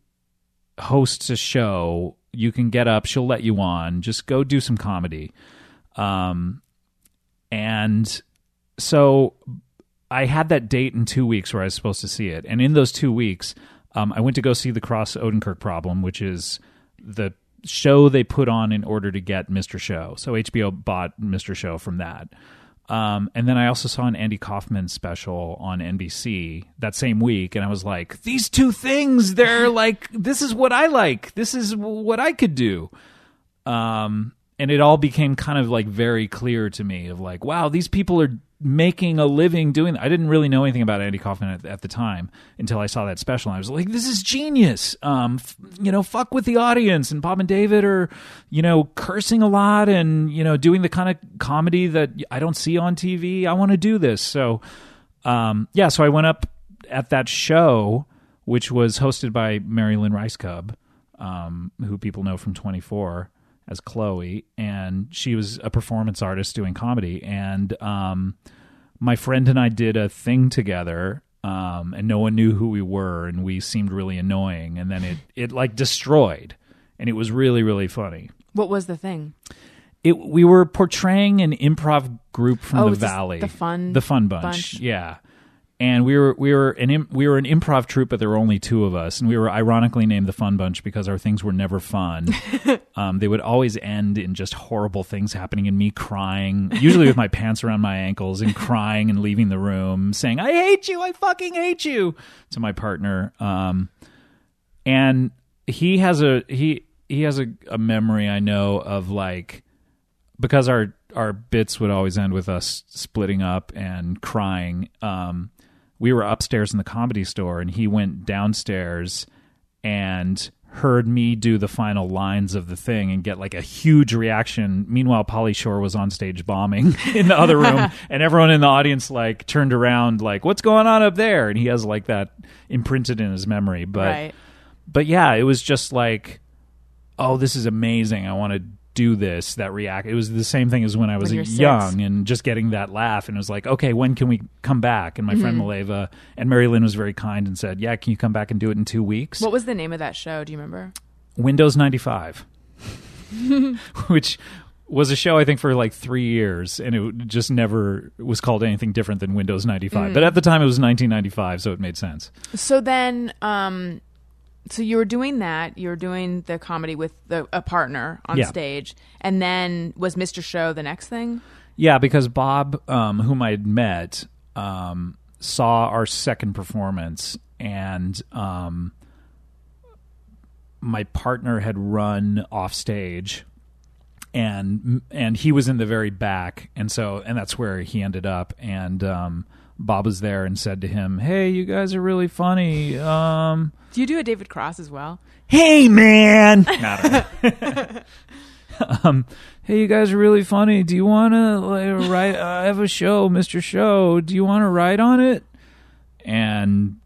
hosts a show. You can get up. She'll let you on. Just go do some comedy. Um, and so I had that date in two weeks where I was supposed to see it, and in those two weeks, um, I went to go see the Cross Odenkirk Problem, which is the show they put on in order to get Mr. Show. So HBO bought Mr. Show from that. Um, and then I also saw an Andy Kaufman special on NBC that same week, and I was like, these two things, they're *laughs* like, this is what I like. This is what I could do um, and it all became kind of like very clear to me of like, wow, these people are making a living doing. I didn't really know anything about Andy Kaufman at, at the time until I saw that special. And I was like, this is genius. Um, f- you know, fuck with the audience. And Bob and David are, you know, cursing a lot and you know doing the kind of comedy that I don't see on TV. I want to do this. So, um, yeah. So I went up at that show, which was hosted by Mary Lynn Rajskub, um, who people know from 24 as Chloe, and she was a performance artist doing comedy. And um, my friend and I did a thing together, um, and no one knew who we were, and we seemed really annoying. And then it it like destroyed, and it was really really funny. What was the thing? It we were portraying an improv group from Oh, the valley, the Fun the fun bunch, Bunch? yeah. And we were we were an im- we were an improv troupe, but there were only two of us, and we were ironically named the Fun Bunch because our things were never fun. *laughs* um, they would always end in just horrible things happening, and me crying, usually with my pants around my ankles, and crying and leaving the room, saying "I hate you, I fucking hate you" to my partner. Um, and he has a he he has a, a memory I know of like because our our bits would always end with us splitting up and crying. Um, we were upstairs in the comedy store, and he went downstairs and heard me do the final lines of the thing and get like a huge reaction. Meanwhile, Pauly Shore was on stage bombing *laughs* in the other room, *laughs* and everyone in the audience like turned around, like, "What's going on up there?" And he has like that imprinted in his memory. But right. but yeah, it was just like, oh, this is amazing. I want to do this. That react. It was the same thing as when I was When you're six. young and just getting that laugh. And it was like, okay, when can we come back? And my friend Mm-hmm. Maleva and Mary Lynn was very kind and said, yeah, can you come back and do it in two weeks? What was the name of that show? Do you remember? Windows 95, *laughs* which was a show I think for like three years, and it just never was called anything different than Windows 95. Mm. But at the time, it was 1995, so it made sense. So then, um, so you were doing that. You were doing the comedy with the, a partner on Yeah. stage, and then was Mr. Show the next thing? Yeah, because Bob, um, whom I had met, um, saw our second performance, and um, my partner had run off stage, and and he was in the very back, and so and that's where he ended up, and um, Bob was there and said to him, "Hey, you guys are really funny." Um, Do you do a David Cross as well? hey man. *laughs* Don't *laughs* um hey you guys are really funny. Do you want to like, write i have a show mr show. Do you want to write on it? And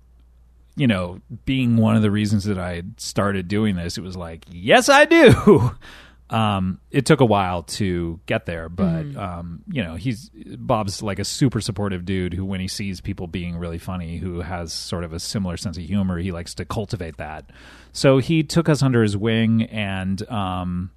you know being one of the reasons that i started doing this it was like yes i do *laughs* um it took a while to get there but um you know he's bob's like a super supportive dude who when he sees people being really funny who has sort of a similar sense of humor he likes to cultivate that. So he took us under his wing and um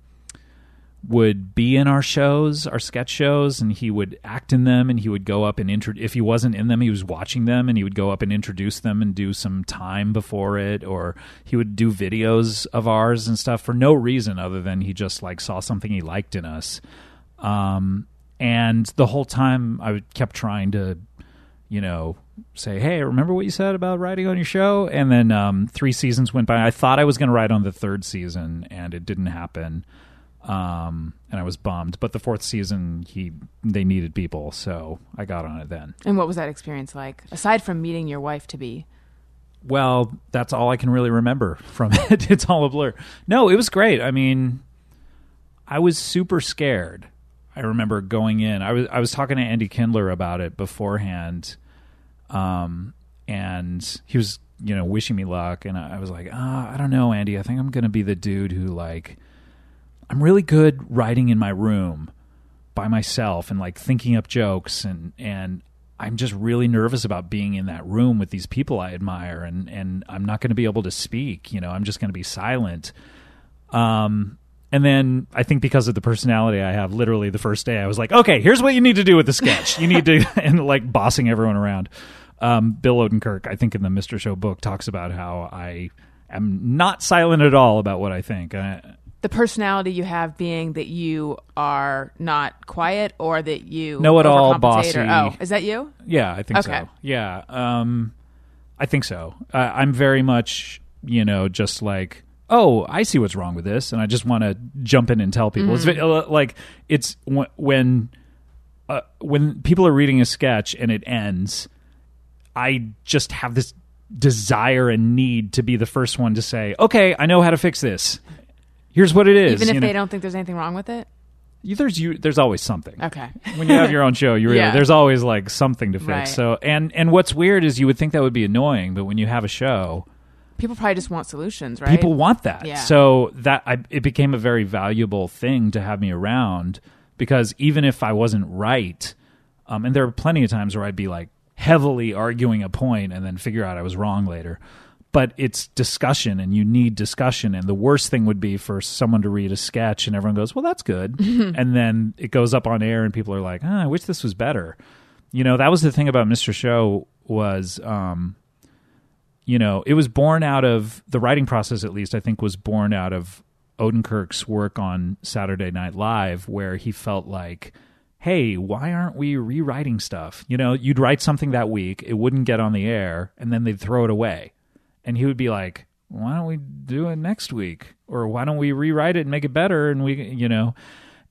would be in our shows, our sketch shows, and he would act in them. And he would go up and intro. If he wasn't in them, he was watching them, and he would go up and introduce them and do some time before it, or he would do videos of ours and stuff for no reason other than he just like saw something he liked in us. Um, and the whole time, I kept trying to, you know, say, "Hey, remember what you said about writing on your show?" And then um, three seasons went by. I thought I was going to write on the third season, and it didn't happen um, and I was bummed. But the fourth season, he they needed people, so I got on it then. And what was that experience like? Aside from meeting your wife to be, Well, that's all I can really remember from *laughs* it. it's all a blur. No, it was great. I mean, I was super scared. I remember going in. I was I was talking to Andy Kindler about it beforehand, um, and he was you know wishing me luck, and I I was like, ah, I don't know, Andy. I think I'm gonna be the dude who like I'm really good writing in my room by myself and like thinking up jokes and and I'm just really nervous about being in that room with these people I admire and and I'm not going to be able to speak, you know, I'm just going to be silent. Um and then I think because of the personality I have, literally the first day I was like, okay, here's what you need to do with the sketch. You need to *laughs* *laughs* and like bossing everyone around. Um, Bill Odenkirk, I think in the Mr. Show book, talks about how I am not silent at all about what I think. I, the personality you have being that you are not quiet or that you Know-it-all, overcompensate bossy. Or, oh, is that you? Yeah, I think Okay. so. Yeah, um, I think so. Uh, I'm very much, you know, just like, oh, I see what's wrong with this, and I just want to jump in and tell people. It's ve- uh, like it's wh- when uh, when people are reading a sketch and it ends. I just have this desire and need to be the first one to say, "Okay, I know how to fix this. Here's what it is." Even if you they don't think there's anything wrong with it? You- there's you, there's always something Okay. when you have your own show, you really *laughs* Yeah. there's always like something to fix. Right. So and and what's weird is you would think that would be annoying, but when you have a show, People probably just want solutions, right? people want that. Yeah. So that I, it became a very valuable thing to have me around because even if I wasn't right, um, and there were plenty of times where I'd be like heavily arguing a point and then figure out I was wrong later. But it's discussion, and you need discussion. And the worst thing would be for someone to read a sketch, and everyone goes, "Well, that's good," and then it goes up on air, and people are like, ah, "I wish this was better." You know, that was the thing about Mr. Show was um, you know, it was born out of the writing process, at least, I think, was born out of Odenkirk's work on Saturday Night Live, where he felt like, hey, why aren't we rewriting stuff? You know, you'd write something that week, it wouldn't get on the air, and then they'd throw it away. And he would be like, why don't we do it next week? Or why don't we rewrite it and make it better? And we, you know,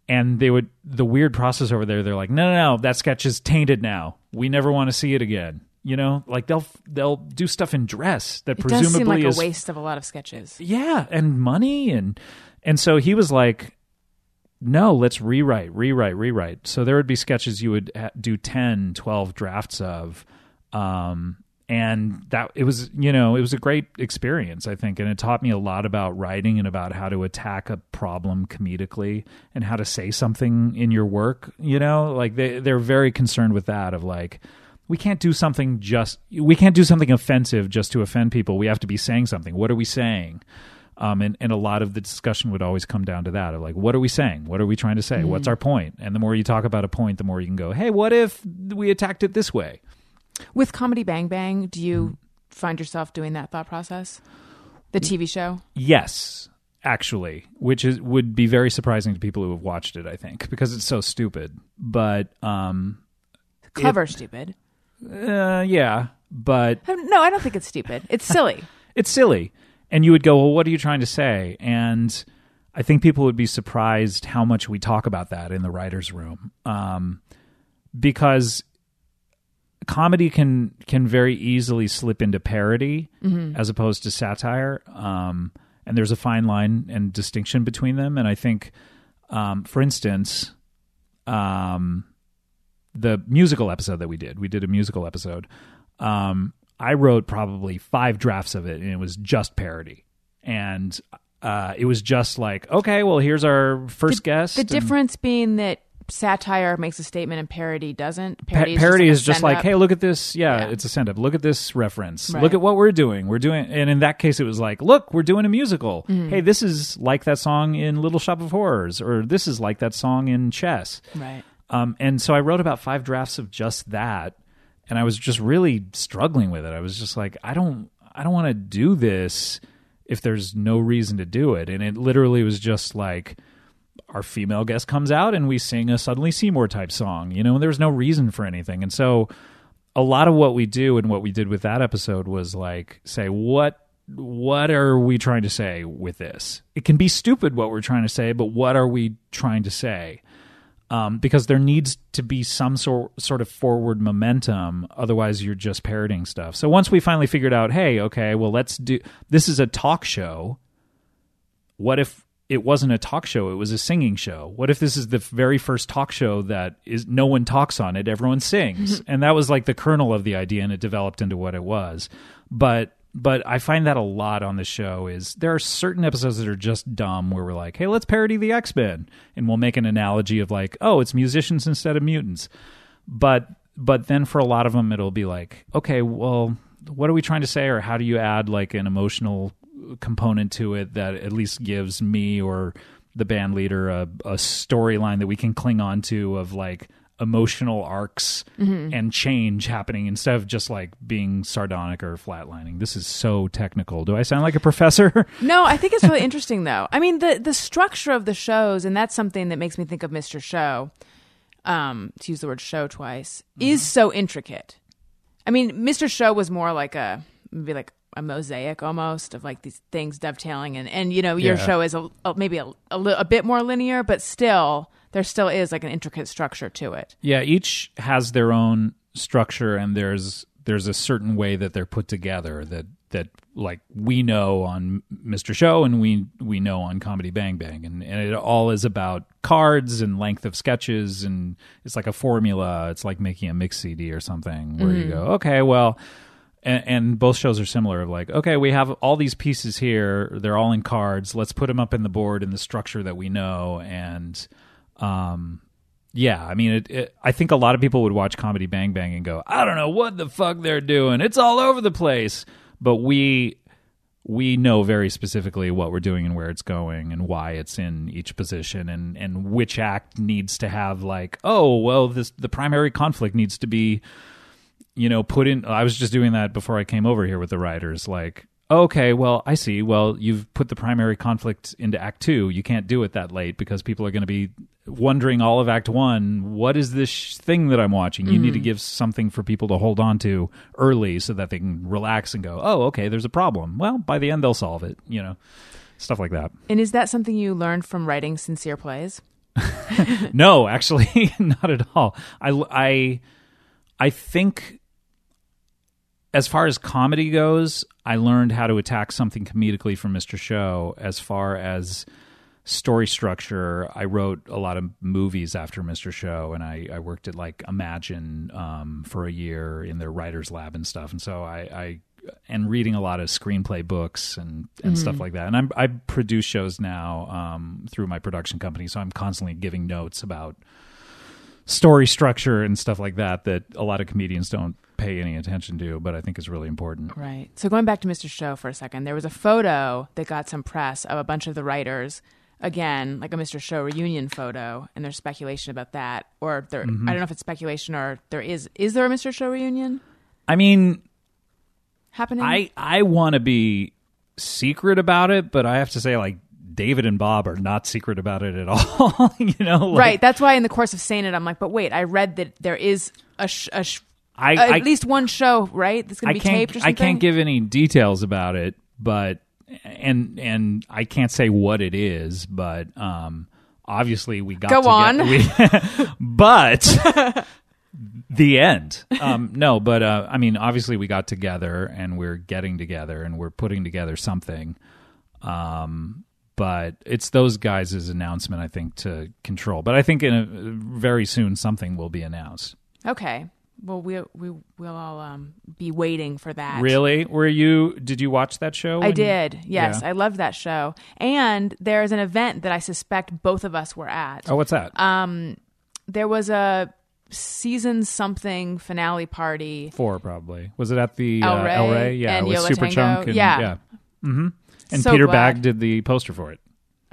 and they would, the weird process over there, they're like, no, no, no, that sketch is tainted now. We never want to see it again. You know, like they'll they'll do stuff in dress that It presumably does seem like is a waste of a lot of sketches. yeah, and money and and so he was like, no, let's rewrite, rewrite, rewrite. So there would be sketches you would do 10, 12 drafts of. Um, and that it was, you know, it was a great experience, I think. And it taught me a lot about writing and about how to attack a problem comedically and how to say something in your work, you know, like they, they're very concerned with that of like, we can't do something just, we can't do something offensive just to offend people. We have to be saying something. What are we saying? Um, and, and a lot of the discussion would always come down to that of like, what are we saying? What are we trying to say? What's our point? And the more you talk about a point, the more you can go, hey, what if we attacked it this way? With Comedy Bang Bang, do you Mm-hmm. find yourself doing that thought process? The TV show? Yes, actually, which is would be very surprising to people who have watched it. I think because it's so stupid. But um, Clever, stupid. uh, yeah, but No, I don't think it's stupid. It's *laughs* silly. it's silly. And you would go, well, what are you trying to say? And I think people would be surprised how much we talk about that in the writers' room, um, because comedy can can very easily slip into parody as opposed to satire. Um, and there's a fine line and distinction between them. And I think, um, for instance, um, the musical episode that we did, we did a musical episode. Um, I wrote probably five drafts of it, and it was just parody. And uh, it was just like, okay, well, here's our first guest. The and- difference being that satire makes a statement and parody doesn't. Pa- Parody, parody is is just like, hey, look at this. Yeah, Yeah. it's a send up. Look at this reference. Right. Look at what we're doing. We're doing, and in that case, it was like, look, we're doing a musical. Mm-hmm. Hey, this is like that song in Little Shop of Horrors, or this is like that song in Chess. right. Um, and so I wrote about five drafts of just that, and I was just really struggling with it. I was just like, I don't, I don't want to do this if there's no reason to do it. And it literally was just like our female guest comes out and we sing a suddenly Seymour type song, you know, and there was no reason for anything. And so a lot of what we do and what we did with that episode was like say what what are we trying to say with this? It can be stupid what we're trying to say, but what are we trying to say? um, because there needs to be some sort sort of forward momentum. Otherwise, you're just parroting stuff. So once we finally figured out, hey, okay, well, let's do this is a talk show. What if it wasn't a talk show? It was a singing show. What if this is the very first talk show that is no one talks on it, everyone sings, *laughs* and that was like the kernel of the idea, and it developed into what it was. But but I find that a lot on the show is there are certain episodes that are just dumb where we're like, hey, let's parody the X Men, and we'll make an analogy of like, oh, it's musicians instead of mutants. But but then for a lot of them, it'll be like, okay, well, what are we trying to say, or how do you add like an emotional component to it that at least gives me or the band leader a, a storyline that we can cling on to of like emotional arcs and change happening instead of just like being sardonic or flatlining. This is so technical. Do I sound like a professor? *laughs* No, I think it's really interesting though. I mean, the the structure of the shows, and that's something that makes me think of Mr. Show. Um, to use the word "show" twice is so intricate. I mean, Mr. Show was more like a maybe like a mosaic almost of like these things dovetailing, and and you know your Yeah. show is a, a maybe a, a, li- a bit more linear, but still there still is like an intricate structure to it. Yeah, each has their own structure, and there's there's a certain way that they're put together that that like we know on Mr. Show and we we know on Comedy Bang Bang, and and it all is about cards and length of sketches, and it's like a formula. It's like making a mix CD or something where you mm-hmm. go, okay, well. And, and both shows are similar. Of like, okay, we have all these pieces here; they're all in cards. Let's put them up in the board in the structure that we know, and um, yeah, I mean, it, it, I think a lot of people would watch Comedy Bang Bang and go, I don't know what the fuck they're doing. It's all over the place. But we we know very specifically what we're doing and where it's going and why it's in each position and and which act needs to have like, oh, well, this the primary conflict needs to be you know, put in. I was just doing that before I came over here with the writers. Like, okay, well, I see. Well, you've put the primary conflict into Act Two. You can't do it that late because people are going to be wondering all of Act One. What is this sh- thing that I'm watching? You need to mm-hmm. give something for people to hold on to early so that they can relax and go, oh, okay, there's a problem. Well, by the end, they'll solve it. You know, stuff like that. And is that something you learned from writing sincere plays? *laughs* no, actually, *laughs* not at all. I, I, I think as far as comedy goes, I learned how to attack something comedically from Mr. Show. As far as story structure, I wrote a lot of movies after Mr. Show, and I, I worked at like Imagine um, for a year in their writers lab and stuff. And so I, I and reading a lot of screenplay books and, and stuff like that. And I'm, I produce shows now um, through my production company, so I'm constantly giving notes about story structure and stuff like that that a lot of comedians don't pay any attention to, but I think is really important. Right. So going back to Mr. Show for a second, there was a photo that got some press of a bunch of the writers. Again, like a Mr. Show reunion photo, and there's speculation about that, or there. I mm-hmm. don't know if it's speculation or there is. Is there a Mr. Show reunion I mean, happening? I I want to be secret about it, but I have to say like David and Bob are not secret about it at *laughs* all. you know, like, right. That's why in the course of saying it, I'm like, but wait, I read that there is a, sh- a sh- I, at I least one show, right? That's going to be taped or something. I can't give any details about it, but and and I can't say what it is, but um obviously we got Go to on. get- we- *laughs* but *laughs* the end. Um no, but uh I mean obviously we got together and we're getting together and we're putting together something. Um but it's those guys' announcement I think to control. But I think in a, very soon something will be announced. Okay. Well, we we will all um, be waiting for that. Really? Were you? Did you watch that show? I did. Yes, Yeah. I loved that show. And there's an event that I suspect both of us were at. Oh, what's that? Um, There was a season something finale party. Four probably. Was it at the El uh, Rey El Rey? Yeah, and with Yo La Super Tengo? Chunk. And, Yeah. yeah. hmm And So Peter glad. Bagge did the poster for it.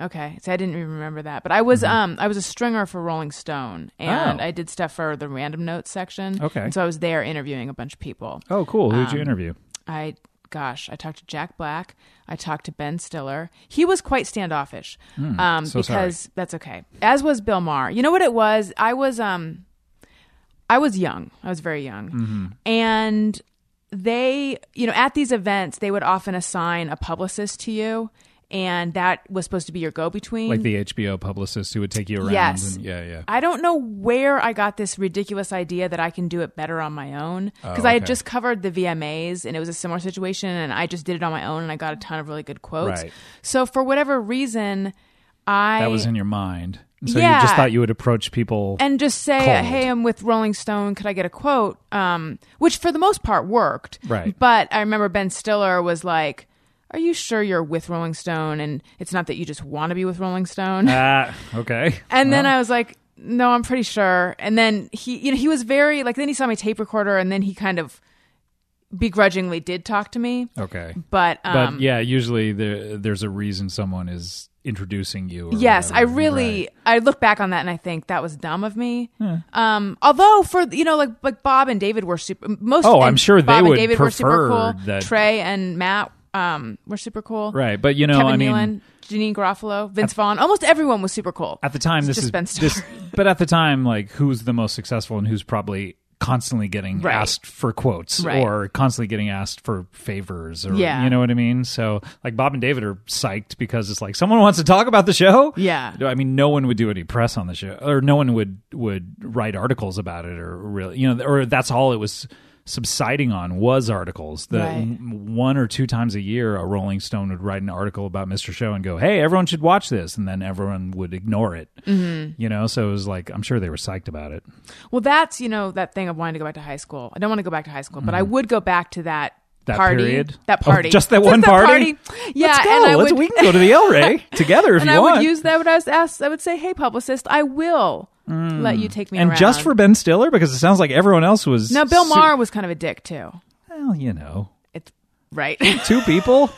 Okay, so I didn't even remember that. But I was um I was a stringer for Rolling Stone, and Mm-hmm. Oh. I did stuff for the random notes section. Okay. and so I was there interviewing a bunch of people. Oh, cool. Who Um, did you interview? I gosh, I talked to Jack Black. I talked to Ben Stiller. He was quite standoffish. um, Hmm, so sorry. because that's okay. As was Bill Maher. You know what it was? I was um I was young. I was very young. Mm-hmm. And they, you know, at these events, they would often assign a publicist to you and that was supposed to be your go-between. Like the HBO publicist who would take you around. Yes. And, yeah, yeah. I don't know where I got this ridiculous idea that I can do it better on my own because Oh, I had just covered the VMAs and it was a similar situation and I just did it on my own and I got a ton of really good quotes. Right. So for whatever reason, I That was in your mind. So Yeah. you just thought you would approach people. and just say, Cold. "Hey, I'm with Rolling Stone. Could I get a quote?" Um, which for the most part worked. Right. But I remember Ben Stiller was like, "Are you sure you're with Rolling Stone? And it's not that you just want to be with Rolling Stone." Ah, okay. And then I was like, no, I'm pretty sure. And then he, you know, he was very like. Then he saw my tape recorder, and then he kind of begrudgingly did talk to me. Okay. But, But um, yeah, usually there there's a reason someone is introducing you. yes, I really, Right. I look back on that and I think that was dumb of me. Um, although for you know, like like Bob and David were super. Most Oh, I'm sure they Bob would and David were super prefer cool. that- Trey and Matt um were super cool. Right, but you know, Kevin I mean, Nealon, Janeane Garofalo, Vince Vaughn, almost everyone was super cool. at the time It's this is this *laughs* but at the time like who's the most successful and who's probably constantly getting Right. asked for quotes Right. or constantly getting asked for favors or Yeah. you know what I mean so like Bob and David are psyched because it's like someone wants to talk about the show Yeah. I mean no one would do any press on the show or no one would would write articles about it or really you know or that's all it was subsiding on was articles the Right. one or two times a year a rolling stone would write an article about mr show and go hey everyone should watch this and then everyone would ignore it Mm-hmm. you know so it was like i'm sure they were psyched about it Well, that's you know that thing of wanting to go back to high school. I don't want to go back to high school, but I would go back to that. That party, period? that Oh, party, just that one party? Yeah, Let's go. and I Let's- would, we can go to the el rey *laughs* together if and you I want would use that. when I was asked, I would say, "Hey, publicist, I will let you take me Mm. and around." just for ben stiller because it sounds like everyone else was now, Bill su- Maher was kind of a dick too. well you know right. *laughs* two people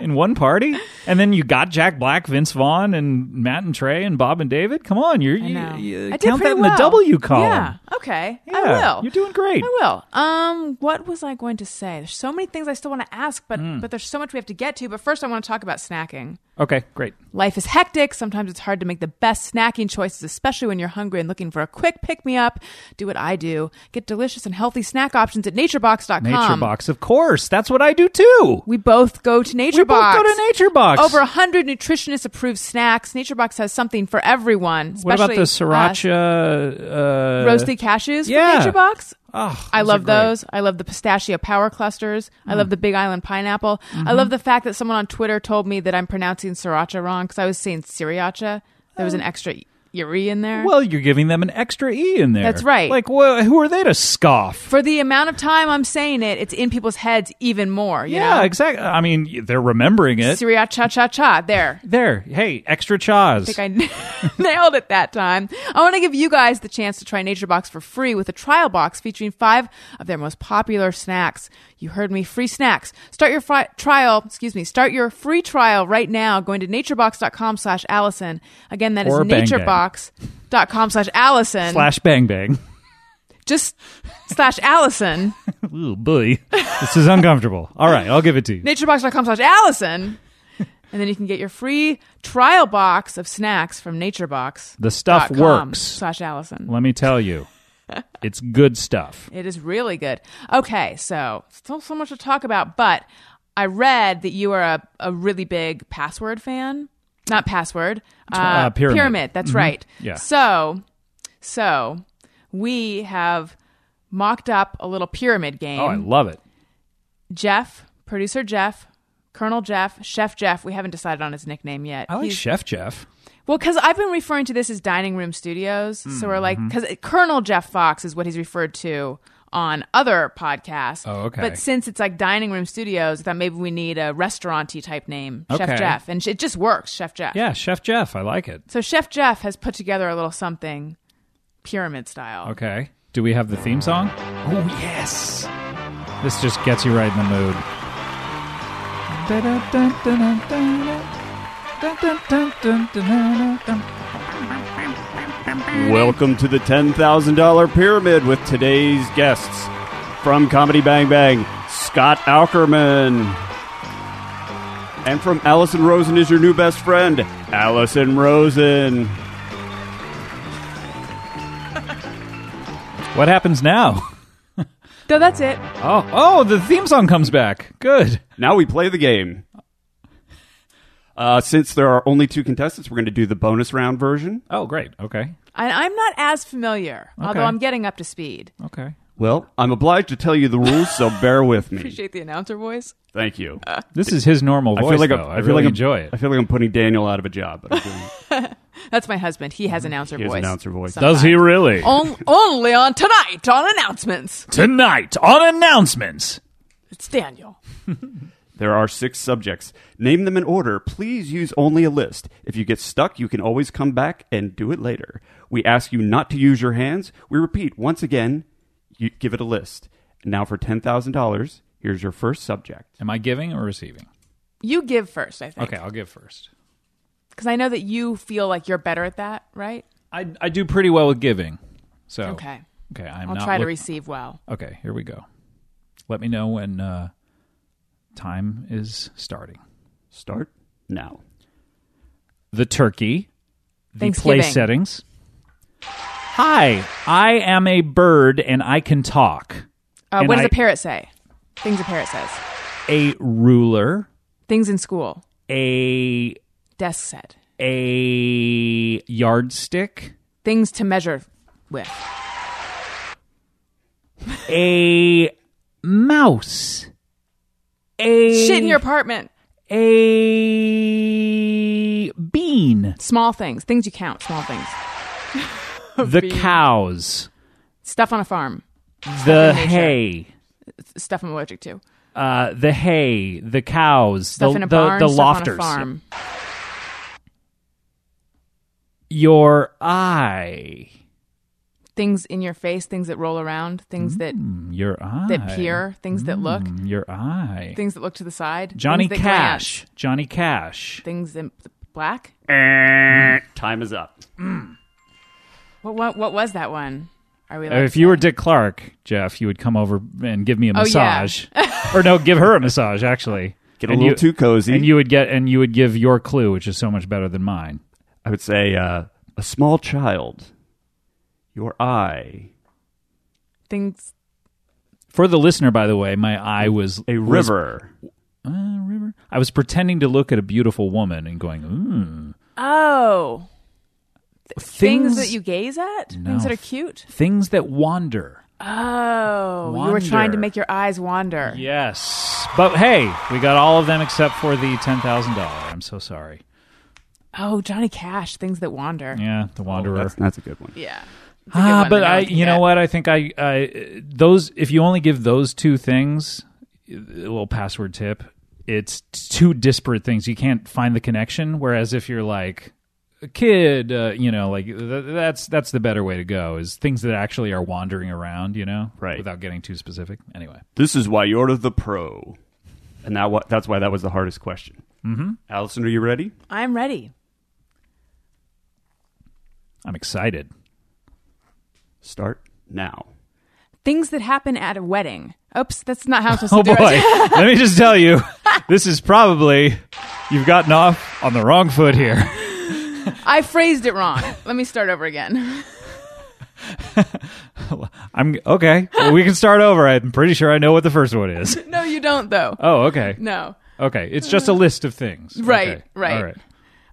in one party, and then you got Jack Black, Vince Vaughn, and Matt and Trey, and Bob and David. Come on, you're you, you I did count that in the. W column. Yeah. Okay. I will. You're doing great. I will. Um, what was I going to say? There's so many things I still want to ask, but Hmm. but there's so much we have to get to. But first, I want to talk about snacking. Okay, great. Life is hectic. Sometimes it's hard to make the best snacking choices, especially when you're hungry and looking for a quick pick me up. Do what I do. Get delicious and healthy snack options at naturebox.com. Naturebox, of course. That's what I do too. We both go to NatureBox. We both go to Nature Box. Over 100 nutritionist approved snacks. NatureBox has something for everyone. What about the sriracha? Uh, roasted cashews yeah. from NatureBox? Oh, ah, I love those. I love the pistachio power clusters. I love mm. the Big Island pineapple. I mm-hmm. love the fact that someone on Twitter told me that I'm pronouncing sriracha wrong because I was saying sriracha. There was an oh. extra e in there. Well, you're giving them an extra e in there. That's right. Like, wh- who are they to scoff? For the amount of time I'm saying it, it's in people's heads even more. You yeah, know? exactly. I mean, they're remembering it. Sriracha cha cha. Cha. There. There, hey, extra chaws. I think I *laughs* nailed it that time. I want to give you guys the chance to try NatureBox for free with a trial box featuring five of their most popular snacks. You heard me, free snacks. Start your fri- trial, excuse me, start your free trial right now going to naturebox.com slash Alison. Again, that is Or Bang Bang. naturebox.com slash Alison. Slash bang bang. Just slash Alison. *laughs* Ooh, boy, this is uncomfortable. All right, I'll give it to you. naturebox.com slash Alison. And then you can get your free trial box of snacks from naturebox. The stuff works. Slash Alison. Let me tell you, *laughs* it's good stuff. It is really good. Okay, so still so much to talk about, but I read that you are a, a really big password fan. Not password. Uh, uh, Pyramid. That's right. Yeah. So, so we have mocked up a little pyramid game. Oh, I love it. Jeff, producer Jeff, Colonel Jeff, Chef Jeff. We haven't decided on his nickname yet. I like He's- Chef Jeff. well, because I've been referring to this as Dining Room Studios. So we're like, because Colonel Jeff Fox is what he's referred to on other podcasts. Oh, okay. But since it's like Dining Room Studios, I thought maybe we need a restauranty type name, Okay. Chef Jeff. And it just works, Chef Jeff. Yeah, Chef Jeff. I like it. So Chef Jeff has put together a little something pyramid style. Okay. Do we have the theme song? Oh, yes. This just gets you right in the mood. Welcome to the $10,000 Pyramid with today's guests. From Comedy Bang Bang, Scott Aukerman. And from Alison Rosen is your new best friend, Alison Rosen. *laughs* What happens now? So that's it. Oh, oh, the theme song comes back. Good. Now we play the game. Uh, since there are only two contestants, we're going to do the bonus round version. Oh, great. Okay. I, I'm not as familiar, although I'm getting up to speed. Okay. Well, I'm obliged to tell you the rules, so bear with me. Appreciate the announcer voice. Thank you. This is his normal voice. I feel like though. I'm, I, I feel really like I'm, enjoy it. I feel like I'm putting Daniel out of a job. But I'm doing, *laughs* That's my husband. He has announcer He has voice. announcer voice. Does he really? On, only on tonight on announcements. Tonight on announcements. It's Daniel. *laughs* There are six subjects. Name them in order. Please use only a list. If you get stuck, you can always come back and do it later. We ask you not to use your hands. We repeat once again, you give it a list. Now for $10,000, here's your first subject. Am I giving or receiving? You give first, I think. Okay, I'll give first. Because I know that you feel like you're better at that, right? I, I do pretty well with giving. So Okay. Okay, I'm I'll not try to receive well. Okay, here we go. Let me know when uh, time is starting. Start now. The turkey. The play settings. Hi, I am a bird and I can talk. Uh, And what does I- a parrot say? Things a parrot says. A ruler. Things in school. A Desk set. a yardstick. Things to measure with. A mouse. A Shit in your apartment. a bean. Small things. Things you count. Small things. *laughs* The bean. cows. Stuff on a farm. The hay. Stuff I'm allergic to. Uh, the hay, the cows, Stuff the in a the, barn. the stuff lofters. on a farm. Your eye, Things in your face. Things that roll around. Things that your eye, that peer. Things that look. Mm, your eye. Things that look to the side. Johnny Cash, glance, Johnny Cash. Things in black. Time is up. What, what what was that one? Are we? Uh, if you were Dick Clark, Jeff, you would come over and give me a Oh, yeah. massage, *laughs* or no, give her a massage actually. Get a And little you- too cozy. and you would get and you would give your clue, which is so much better than mine. I would say uh, a small child. Your eye. things For the listener, by the way, my eye was A was- river. uh, river. I was pretending to look at a beautiful woman and going, "Ooh." oh things, that you gaze at. No. Things that are cute. things that wander. Oh, you were trying to make your eyes wander. Yes, but hey, we got all of them except for the ten thousand dollar. I'm so sorry. Oh, Johnny Cash, things that wander. Yeah, the Wanderer. Oh, That's, that's a good one. Yeah. It's a good Ah, but I, one can you know get. what? I think I, I, those. If you only give those two things, a little password tip. It's two disparate things. You can't find the connection. Whereas if you're like a kid, uh, you know, like th- that's that's the better way to go. Is things that actually are wandering around, you know, Right. Without getting too specific. Anyway, This is why you're the pro. And that, wa- that's why that was the hardest question. Mm-hmm. Alison, are you ready? I'm ready. I'm excited. Start now. Things that happen at a wedding. Oops, that's not how I'm supposed Oh to do boy, it. *laughs* let me just tell you, this is probably you've gotten off on the wrong foot here. I phrased it wrong. Let me start over again. *laughs* I'm okay. Well, we can start over. I'm pretty sure I know what the first one is. *laughs* No, you don't, though. Oh, okay. No. Okay. It's just a list of things. Right, Okay. right. All right.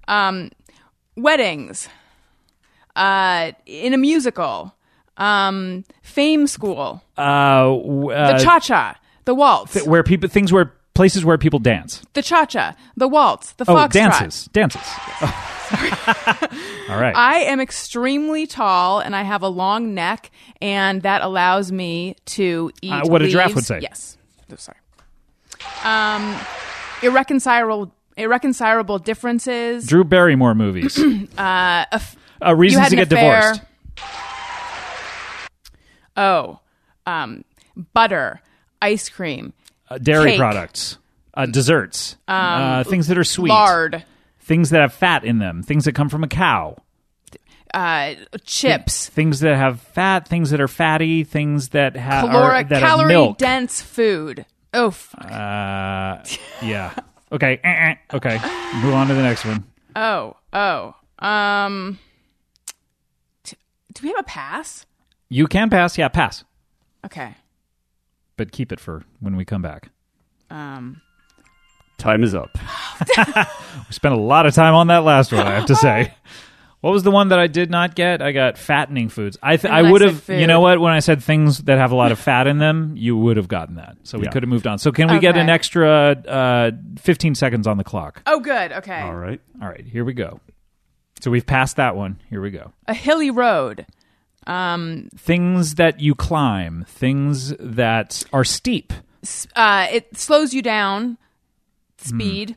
Um, weddings. Uh, in a musical. Um, fame school. Uh, w- The uh, cha cha. The waltz. th- where people things where places where people dance. the cha cha. The waltz. The Oh, foxtrot. dances. Dances. *laughs* All right. I am extremely tall and I have a long neck, and that allows me to eat. Uh, what a giraffe would say. Yes. Oh, sorry. Um, irreconcilable, irreconcilable differences. Drew Barrymore movies. *clears throat* uh, a f- uh, reasons to get affair. divorced. Oh, um, butter, ice cream, Uh, dairy Cake. products. Uh, desserts. uh, things that are sweet. lard, Things that have fat in them. Things that come from a cow. uh, chips, Things that have fat. Things that are fatty. Things that, ha- are, caloric, that have calorie milk. dense food. Oh, f- Uh, yeah. Okay. eh, eh. Okay. Move on to the next one. oh, oh. Um, do we have a pass? You can pass. Yeah, pass. Okay. But keep it for when we come back. Um, Time is up. *laughs* We spent a lot of time on that last one. I have to say. *laughs* What was the one that I did not get? I got fattening foods. I th- I would have. food. You know what? When I said things that have a lot of fat in them, you would have gotten that. So we Yeah. could have moved on. So can we get Okay. an extra uh, fifteen seconds on the clock? oh, good. Okay. All right. All right. Here we go. So we've passed that one. Here we go. A hilly road. Things that you climb. Things that are steep. Uh, it slows you down. Hmm. Speed.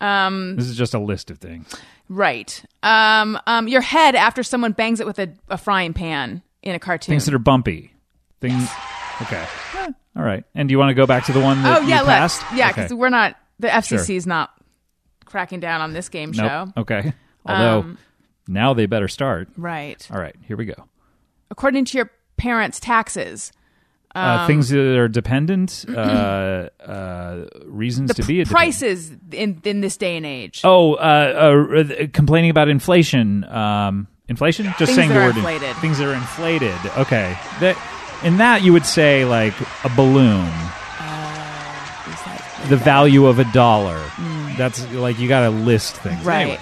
Um, This is just a list of things. right. Um, um, your head after someone bangs it with a, a frying pan in a cartoon. Things that are bumpy. Things. Okay. Eh, all right. And do you want to go back to the one that oh yeah, you let's. passed? Yeah, Okay. because we're not. The FCC Sure. is not cracking down on this game Nope. show. Okay. Although Um, now they better start. Right. All right. Here we go. According to your parents' taxes, Uh, things that are dependent. Uh, *clears throat* uh, reasons to be a dependent. prices in in this day and age. Oh, uh, uh, complaining about inflation. Um, inflation. Just Things saying that the are word. inflated. Things that are inflated. Okay. That in that you would say like a balloon. Is that- the value of a dollar. That's like you got to list things. Mm. Right. Anyway.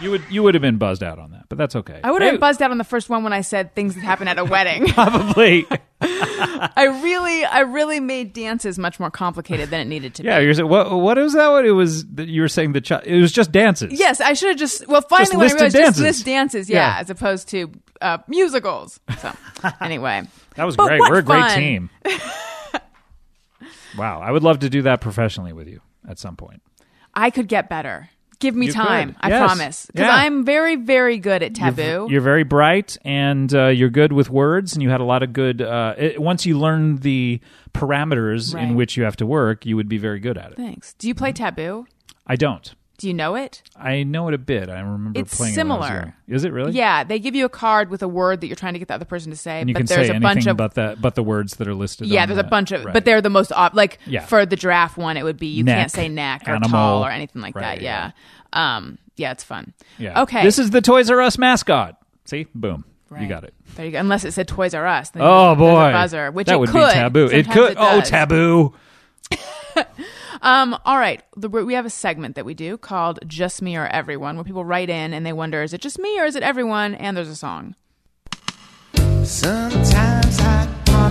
You would you would have been buzzed out on that, but that's okay. I would have been buzzed out on the first one when I said things that happen at a wedding. *laughs* probably. I really, I really made dances much more complicated than it needed to be. yeah. be. You're saying what? What was that? What it was? That you were saying the chi- it was just dances. Yes, I should have just. Well, finally, Just when I listed realized dances. just list dances, yeah, Yeah. as opposed to uh, musicals. So, *laughs* anyway, that was But great. what We're a great fun. team. *laughs* wow, I would love to do that professionally with you at some point. I could get better. Give me You time. could. I Yes. promise. Because Yeah. I'm very, very good at You're- taboo. You're, very bright and uh, you're good with words, and you had a lot of good. Uh, it, once you learn the parameters Right. in which you have to work, you would be very good at it. Thanks. Do you play taboo? I don't. Do you know it? I know it a bit. I remember It's playing it similar. young. Is it really? Yeah, they give you a card with a word that you're trying to get the other person to say, And you but can there's say a anything bunch of but the but the words that are listed. yeah, there's a bunch of, right. but they're the most ob- like Yeah. for the giraffe one, it would be you Neck, can't say neck or animal. tall or anything like Right, that. Yeah. Um. Yeah, it's fun. yeah. Okay. This is the Toys R Us mascot. See, boom, Right. you got it. There you go. Unless it said Toys R Us. then Oh boy, buzzer, which that it would could. be taboo. It Sometimes could. oh, taboo. *laughs* Um. All right. The, we have a segment that we do called "Just Me or Everyone," where people write in and they wonder, is it just me or is it everyone? And there's a song. Sometimes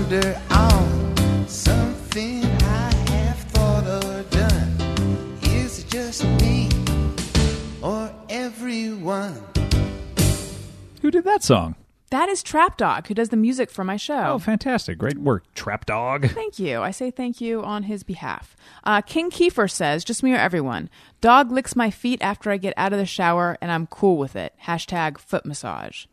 wonder on something I have thought or done. Is it just me or everyone? Who did that song? That is Trap Dog, who does the music for my show. Oh, fantastic. Great work, Trap Dog. Thank you. I say thank you on his behalf. Uh, King Kiefer says, just me or everyone. Dog licks my feet after I get out of the shower, and I'm cool with it. Hashtag foot massage.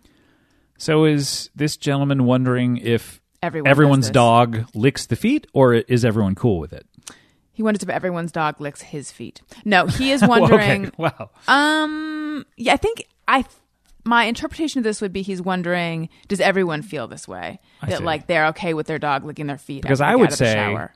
So is this gentleman wondering if Everyone does everyone's this. dog licks the feet or is everyone cool with it? He wonders if everyone's dog licks his feet. No, he *laughs* is Well, wondering. okay. Wow. Um, yeah, I think I. My interpretation of this would be he's wondering: Does everyone feel this way? I that see. like they're okay with their dog licking their feet? Because I would out of say- shower.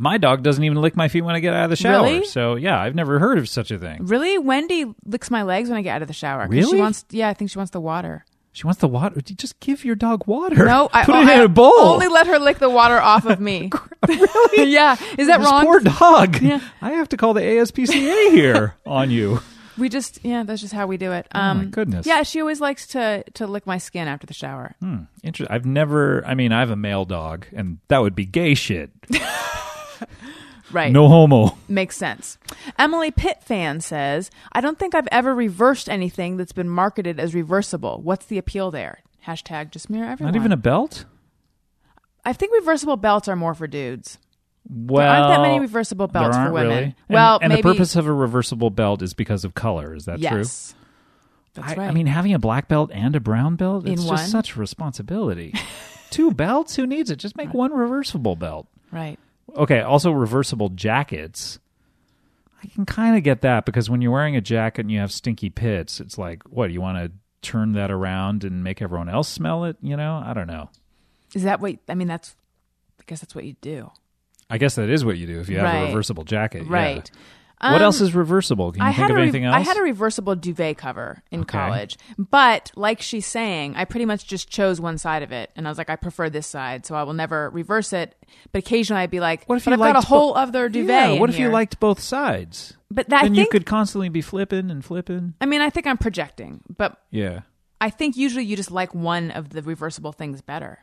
My dog doesn't even lick my feet when I get out of the shower. Really? So, yeah, I've never heard of such a thing. really, Wendy licks my legs when I get out of the shower. Really? She wants. Yeah, I think she wants the water. She wants the water. Just give your dog water. No, I *laughs* Put it in a bowl. Only let her lick the water off of me. *laughs* really? *laughs* yeah. Is that this wrong? poor dog. Yeah. I have to call the ASPCA here on you. We just yeah, that's just how we do it. Oh, Um, my goodness. Yeah, she always likes to to lick my skin after the shower. Hmm. Interesting. I've never. I mean, I have a male dog, and that would be gay shit. *laughs* Right. No homo. Makes sense. Emily Pitt fan says, I don't think I've ever reversed anything that's been marketed as reversible. What's the appeal there? Hashtag just mirror everyone. Not even a belt. I think reversible belts are more for dudes. Well, There aren't that many reversible belts for women. Really. And- Well, and, maybe the purpose of a reversible belt is because of color. Is that true? yes. That's I, right. I mean, having a black belt and a brown belt, In it's one? just such responsibility. *laughs* Two belts? Who needs it? Just make one reversible belt. right. Okay, also reversible jackets. I can kind of get that because when you're wearing a jacket and you have stinky pits, it's like, what, you want to turn that around and make everyone else smell it? You know? I don't know. Is that what I mean that's I guess that's what you do. I guess that is what you do if you have Right. a reversible jacket. yeah. Right. what Um, else is reversible? Can you I think of re- anything else? I had a reversible duvet cover in Okay. college, but like she's saying, I pretty much just chose one side of it, and I was like, I prefer this side, so I will never reverse it. But occasionally, I'd be like, what if you I've got a whole bo- other duvet. Yeah, what if you liked both sides? But that, then you could constantly be flipping and flipping. I mean, I think I'm projecting, but Yeah. I think usually you just like one of the reversible things better.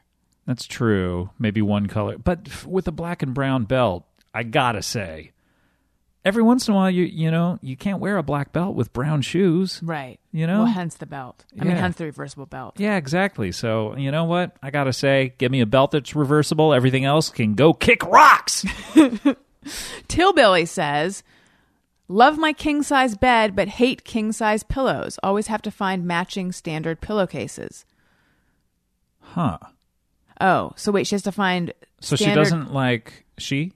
That's true. Maybe one color, but f- with a black and brown belt, I gotta say, every once in a while, you you know, you can't wear a black belt with brown shoes. Right. You know? Well, hence the belt. I mean, hence the reversible belt. Yeah, exactly. So you know what? I gotta say, give me a belt that's reversible. Everything else can go kick rocks. *laughs* Tillbilly says, Love my king size bed, but hate king size pillows. Always have to find matching standard pillowcases. huh? Oh, so wait, she has to find. So she doesn't like she.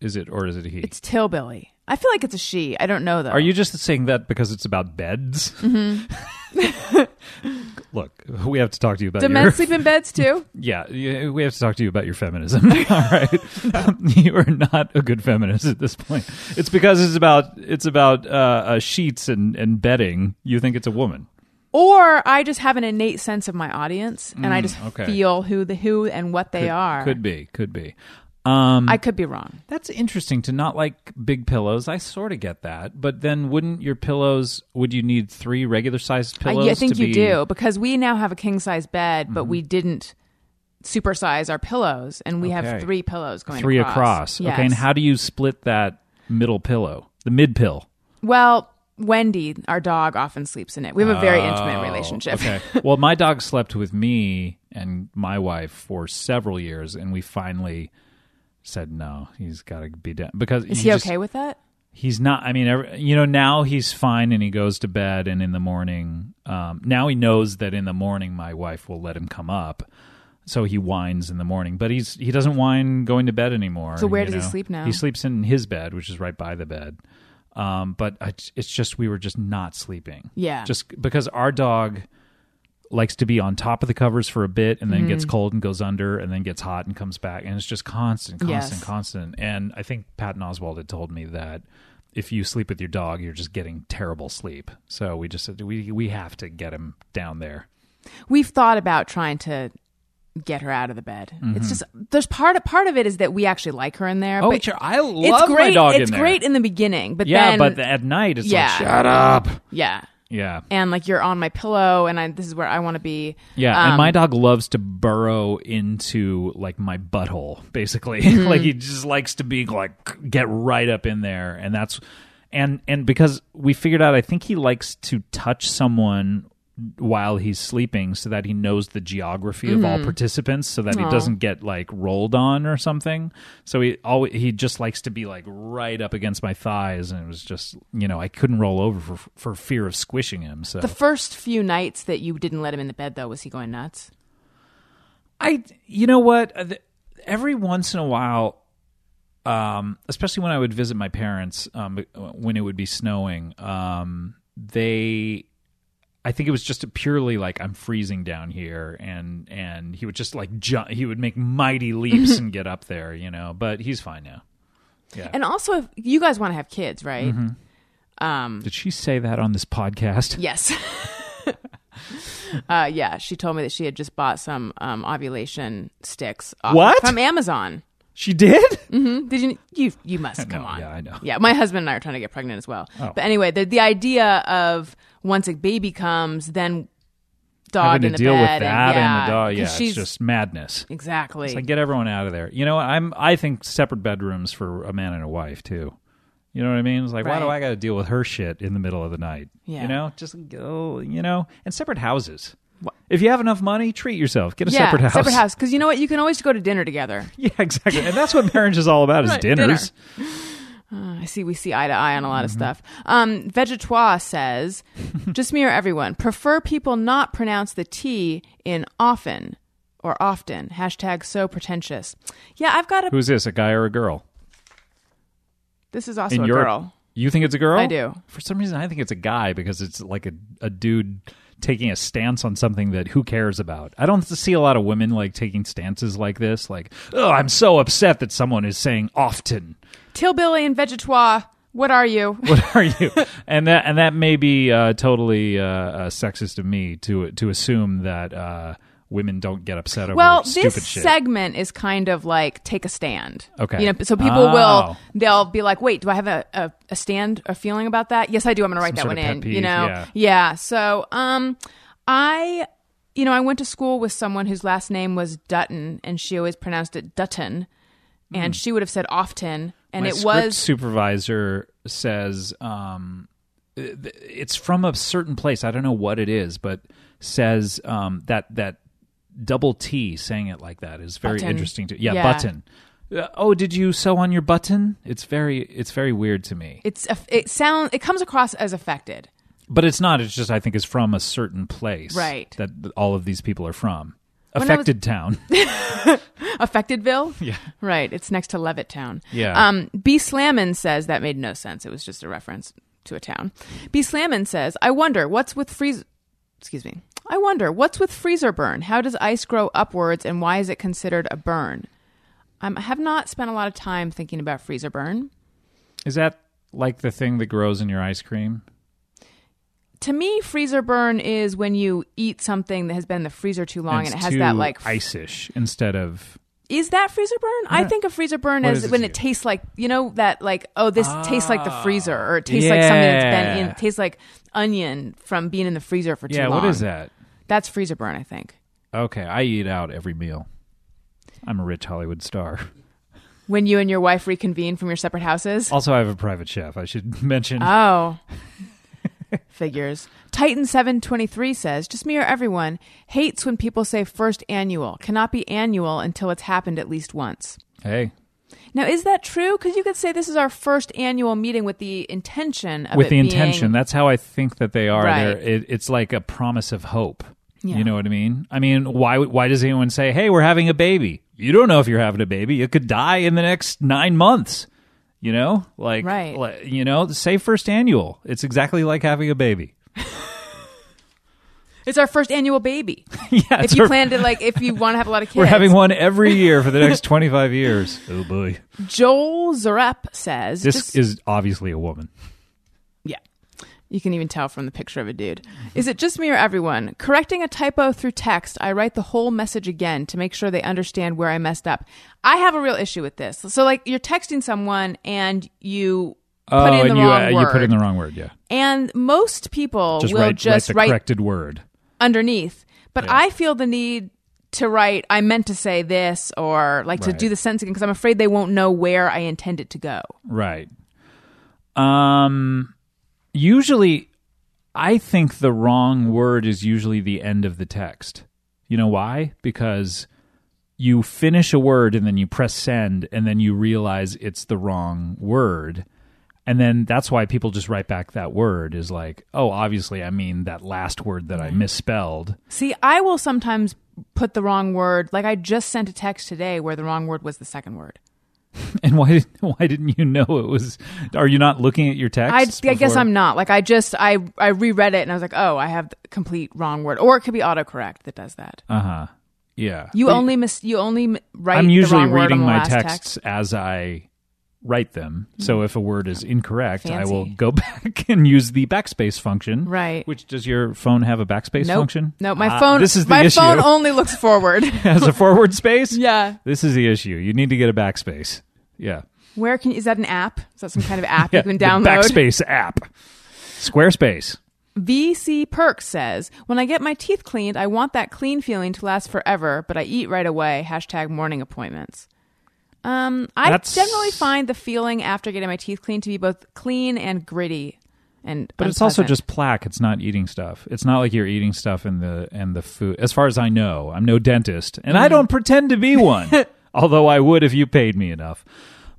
Is it or is it he? It's Tillbilly. I feel like it's a she. I don't know though. Are you just saying that because it's about beds? Mm-hmm. *laughs* *laughs* Look, we have to talk to you about Do your men sleep in beds too? *laughs* Yeah, we have to talk to you about your feminism. All right, you are not a good feminist at this point. It's because it's about it's about uh, uh, sheets and and bedding. You think it's a woman. Or I just have an innate sense of my audience, and I just Mm, okay. feel who the who and what they Could- are. Could be, could be. Um, I could be wrong. that's interesting to not like big pillows. I sort of get that, but then wouldn't your pillows? Would you need three regular sized pillows? yeah, I think you be, Mm-hmm. do because we now have a king size bed, but we didn't supersize our pillows, and we Okay. have three pillows going Three across. across. Yes. Okay, and how do you split that middle pillow, the mid pill? Well, Wendy, our dog, often sleeps in it. We have a very intimate Oh, relationship. Okay. *laughs* well, my dog slept with me and my wife for several years, and we finally said no. He's got to be down because Is he just- okay with that? He's not. I mean, every, you know, now he's fine, and he goes to bed, and in the morning, um, now he knows that in the morning my wife will let him come up. So he whines in the morning, but he's he doesn't whine going to bed anymore. So where you does he sleep now? He sleeps in his bed, which is right by the bed. Um, but I, it's just we were just not sleeping. Yeah. Just because our dog likes to be on top of the covers for a bit and then gets Mm-hmm. cold and goes under and then gets hot and comes back and it's just constant, constant, Yes. constant. And I think Patton Oswalt had told me that if you sleep with your dog, you're just getting terrible sleep. So we just said we we have to get him down there. We've thought about trying to get her out of the bed. Mm-hmm. It's just there's part part of it is that we actually like her in there. Oh, but sure. I it's love great. my dog it's in there. great in the beginning, but Yeah, then but at night it's Yeah. like shut up. yeah, Yeah. and like you're on my pillow, and I this is where I want to be. Yeah, Um, and my dog loves to burrow into like my butthole, basically. *laughs* Mm-hmm. like he just likes to be like get right up in there, and that's and and because we figured out, I think he likes to touch someone while he's sleeping, so that he knows the geography of all participants, so that he Mm-hmm. Doesn't get like rolled on or something. So he always he just likes to be like right up against my thighs, and it was just you know I couldn't roll over for for fear of squishing him. So The first few nights that you didn't let him in the bed, though, was he going nuts? I, you know what? Uh, Every once in a while, um, especially when I would visit my parents, um, when it would be snowing, um, they, I think it was just purely like I'm freezing down here, and and he would just like jump. He would make mighty leaps and get up there, you know. But he's fine now. Yeah. And also, if you guys want to have kids, right? Mm-hmm. Um, Did she say that on this podcast? *laughs* yes. uh, yeah, she told me that she had just bought some um, ovulation sticks off- What? from Amazon. She did. Did you? You you must *laughs* come on. yeah, I know. Yeah, my husband and I are trying to get pregnant as well. Oh. But anyway, the the idea of once a baby comes, then dog Having in to the deal with bed, that and, yeah, and the dog. Yeah, she's it's just madness. exactly. Like get everyone out of there. You know, I'm I think separate bedrooms for a man and a wife too. You know what I mean? It's like why do I got to deal with her shit in the middle of the night? Yeah. You know, just go. You know, and separate houses. If you have enough money, treat yourself. Get a yeah, separate house. Separate house, because you know what? You can always go to dinner together. *laughs* Yeah, exactly. And that's what marriage is all about: is Right, dinners. I see we see eye to eye on a lot Mm-hmm. of stuff. Um, Vegetois says, *laughs* just me or everyone, prefer people not pronounce the T in often or often. Hashtag so pretentious. Yeah, I've got a. Who's this? A guy or a girl? This is also In a your- girl. You think it's a girl? I do. For some reason, I think it's a guy because it's like a, a dude taking a stance on something that who cares about. I don't see a lot of women like taking stances like this. Like, oh, I'm so upset that someone is saying often. Tillbilly and Vegetois, what are you? *laughs* What are you? and that and that may be uh, totally uh, uh, sexist of me to to assume that uh, women don't get upset over stupid shit. Well, stupid this shit. segment is kind of like take a stand. Okay. You know, so people Oh. will they'll be like, "Wait, do I have a, a, a stand, a feeling about that?" Yes, I do. I'm going to write that Some one sort of in. pet you know, yeah. So, um, I, you know, I went to school with someone whose last name was Dutton, and she always pronounced it Dutton, and she would have said often, and. My it was supervisor says um, it's from a certain place. I don't know what it is, but says um, that that double T saying it like that is very Button. interesting to yeah, Yeah. button. Uh, oh, did you sew on your button? It's very it's very weird to me, it's it sounds it comes across as affected. but it's not. It's just I think it's from a certain place, Right. That all of these people are from. I was- Affected town. *laughs* Affectedville? Yeah. Right. It's next to Levittown. Yeah. Um, B. Slammin says that made no sense. It was just a reference to a town. B. Slammin says, I wonder what's with freeze. Excuse me. I wonder what's with freezer burn. How does ice grow upwards, and why is it considered a burn? Um, I have not spent a lot of time thinking about freezer burn. Is that like the thing that grows in your ice cream? To me, freezer burn is when you eat something that has been in the freezer too long and, it's it has that like ice-ish instead of Is that freezer burn? I think of freezer burn What as when it tastes like you know that like oh this tastes like the freezer or it tastes like something that's been Yeah. in tastes like onion from being in the freezer for too yeah. long. What is that? That's freezer burn, I think. Okay, I eat out every meal. I'm a rich Hollywood star. When you and your wife reconvene from your separate houses. Also, I have a private chef. I should *laughs* mention. Oh. Figures. Titan seven twenty three says, "Just me or everyone hates when people say first annual cannot be annual until it's happened at least once." hey, Now, is that true? Because you could say this is our first annual meeting with the intention of with it the being- intention. That's how I think that they are. Right. It, it's like a promise of hope. Yeah. You know what I mean? I mean, why? Why does anyone say, "Hey, we're having a baby"? You don't know if you're having a baby. You could die in the next nine months. You know, like, Right. like, you know, say first annual. It's exactly like having a baby. It's our first annual baby. *laughs* yeah, if you our- plan to like, if you want to have a lot of kids, *laughs* we're having one every year for the next *laughs* twenty five years. Oh boy, Joel Zarep says, this just- is obviously a woman. You can even tell from the picture of a dude. Is it just me or everyone? Correcting a typo through text, I write the whole message again to make sure they understand where I messed up. I have a real issue with this. So, like, you're texting someone and you Oh, put in and the you wrong uh, word. you put in the wrong word. Yeah, and most people just will write, just write the write corrected word. underneath. But Yeah. I feel the need to write, I meant to say this, or like to do the sentence again because I'm afraid they won't know where I intend it to go. Right. Um usually I think the wrong word is usually the end of the text. You know why? Because you finish a word and then you press send and then you realize it's the wrong word. And then that's why people just write back that word is like, oh, obviously I mean that last word that I mm-hmm. misspelled. See, I will sometimes put the wrong word. Like I just sent a text today where the wrong word was the second word. *laughs* And why why didn't you know it was are you not looking at your text? I guess? I'm not. Like I just I I reread it and I was like, oh, I have the complete wrong word, or it could be autocorrect that does that. Uh-huh. Yeah. You But- only miss. You only write. I'm the usually reading my texts text. as I write them. So if a word is incorrect, I will go *laughs* back and use the backspace function. Right. Which does your phone have a backspace Nope. function? No, my Ah, phone. This is the my issue. phone only looks forward. *laughs* has a forward space. yeah. This is the issue. You need to get a backspace. Yeah. Where can is that an app? Is that some kind of *laughs* app yeah you can download? backspace app. Squarespace. VC Perk says, When I get my teeth cleaned, I want that clean feeling to last forever, but I eat right away. Hashtag morning appointments. Um, I That's- generally find the feeling after getting my teeth cleaned to be both clean and gritty. And But it's also just plaque. It's not eating stuff. It's not like you're eating stuff in the and the food. As far as I know, I'm no dentist, and Mm. I don't pretend to be one. *laughs* although I would if you paid me enough.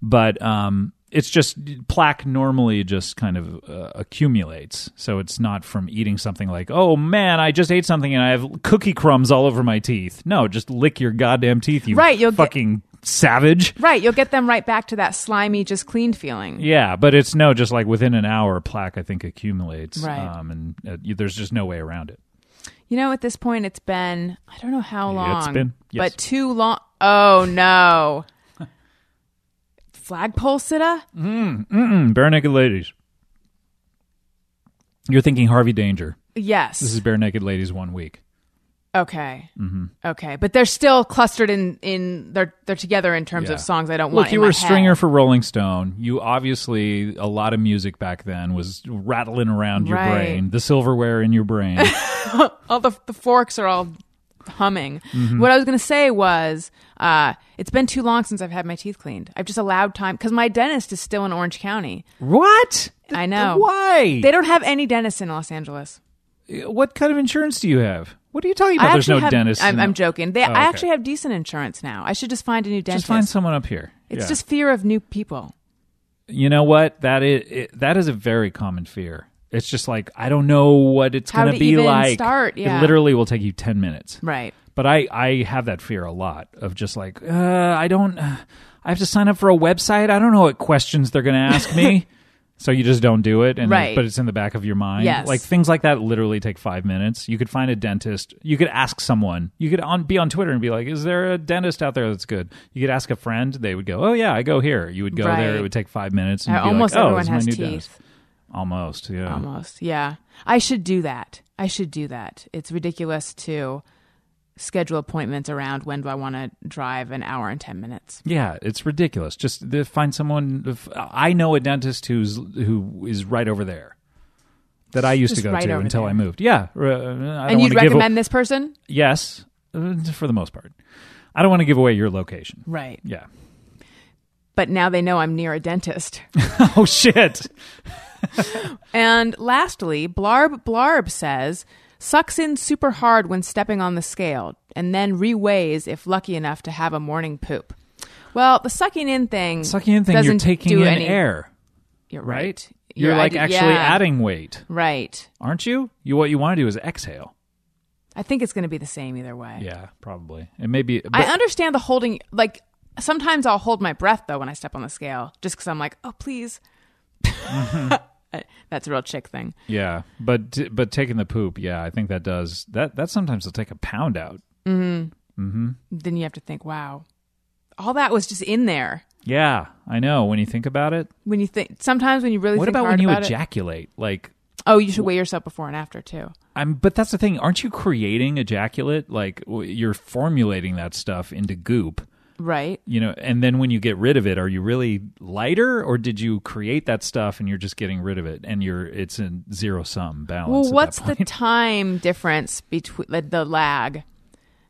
But um, it's just plaque normally just kind of uh, accumulates. So it's not from eating something like, oh man, I just ate something and I have cookie crumbs all over my teeth. No, just lick your goddamn teeth, you Right, you'll get- fucking savage. right. You'll get them right back to that slimy, just cleaned feeling. Yeah, but it's no, just like within an hour, plaque I think accumulates, Right. um, and uh, there's just no way around it. You know, at this point, it's been I don't know how long, It's been- yes. but too long. Oh no! *laughs* Flagpole sitter. Mm, Barenaked Ladies. You're thinking Harvey Danger. Yes. This is Barenaked Ladies one week. okay. Mm-hmm. Okay, but they're still clustered in in they're they're together in terms Yeah. of songs I don't want. Look, you were a stringer head. for Rolling Stone. You obviously a lot of music back then was rattling around your Right. brain, the silverware in your brain. *laughs* all the the forks are all humming. Mm-hmm. What I was going to say was, uh, it's been too long since I've had my teeth cleaned. I've just allowed time because my dentist is still in Orange County. what? I know. Why? They don't have any dentists in Los Angeles. what kind of insurance do you have? What are you talking I about? There's no have, dentist. I'm, I'm joking. They, Oh, okay. I actually have decent insurance now. I should just find a new dentist. Just find someone up here. it's Yeah. just fear of new people. you know what that is it, that is a very common fear it's just like i don't know what it's How going to be even like. start, yeah. it literally will take you 10 minutes. Right. but i i have that fear a lot of just like uh, i don't uh, i have to sign up for a website? I don't know what questions they're going to ask me. *laughs* So you just don't do it and Right. but it's in the back of your mind. Yes. like things like that literally take five minutes. You could find a dentist. You could ask someone. You could on, be on twitter and be like is there a dentist out there that's good? You could ask a friend. They would go oh yeah i go here. You would go there. It would take five minutes and be almost like, oh, everyone has teeth. dentist. Almost, yeah. Almost. Yeah. I should do that. I should do that. It's ridiculous to schedule appointments around when do I want to drive an hour and 10 minutes. Yeah, it's ridiculous. Just to find someone. I know a dentist who's who is right over there that I used Just to go right to until there. I moved. Yeah, uh, I and you'd give a- recommend this person? yes, uh, for the most part. I don't want to give away your location. Right. Yeah. But now they know I'm near a dentist. *laughs* Oh shit. *laughs* And lastly, Blarb Blarb says, sucks in super hard when stepping on the scale and then reweighs if lucky enough to have a morning poop. Well, the sucking in thing Sucking in thing, you're taking in any, air, You're right? right. You're, like I- actually yeah. adding weight, Right. aren't you? You what you want to do is exhale. I think it's going to be the same either way. Yeah, probably. It may be. But, I understand the holding. Like sometimes I'll hold my breath though when I step on the scale, just because I'm like, oh please. Mm-hmm. *laughs* That's a real chick thing. Yeah, but but taking the poop, yeah, I think that does that. That sometimes will take a pound out. Then you have to think, wow, all that was just in there. Yeah, I know. When you think about it, When you think, sometimes when you really what think about when you about it- ejaculate? Like, oh, you should weigh yourself before and after too. I'm. But that's the thing. Aren't you creating ejaculate? Like, you're formulating that stuff into goop. Right. You know, and then when you get rid of it, are you really lighter, or did you create that stuff and you're just getting rid of it, and you're it's a zero sum balance? Well, what's the *laughs* time difference between the, the lag,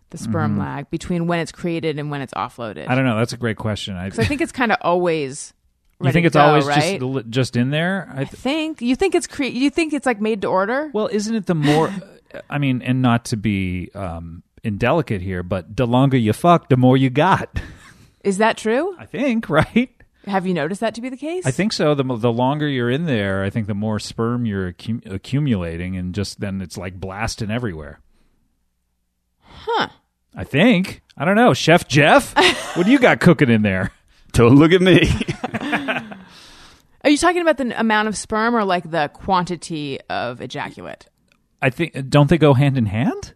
the sperm lag between when it's created and when it's offloaded? Mm-hmm. I don't know. That's a great question. I, *laughs* I think it's kind of always. you think it's go, always right? just just in there? I I think you think it's cre- you think it's like made to order. Well, isn't it the more? I mean, and not to be um, indelicate here, but the longer you fuck, the more you got. Is that true? I think, *laughs* right? Have you noticed that to be the case? I think so. The the longer you're in there, I think the more sperm you're accu- accumulating, and just then it's like blasting everywhere. Huh. I think. I don't know, Chef Jeff. *laughs* what do you got cooking in there? Don't look at me. *laughs* Are you talking about the amount of sperm or like the quantity of ejaculate? I think. Don't they go hand in hand?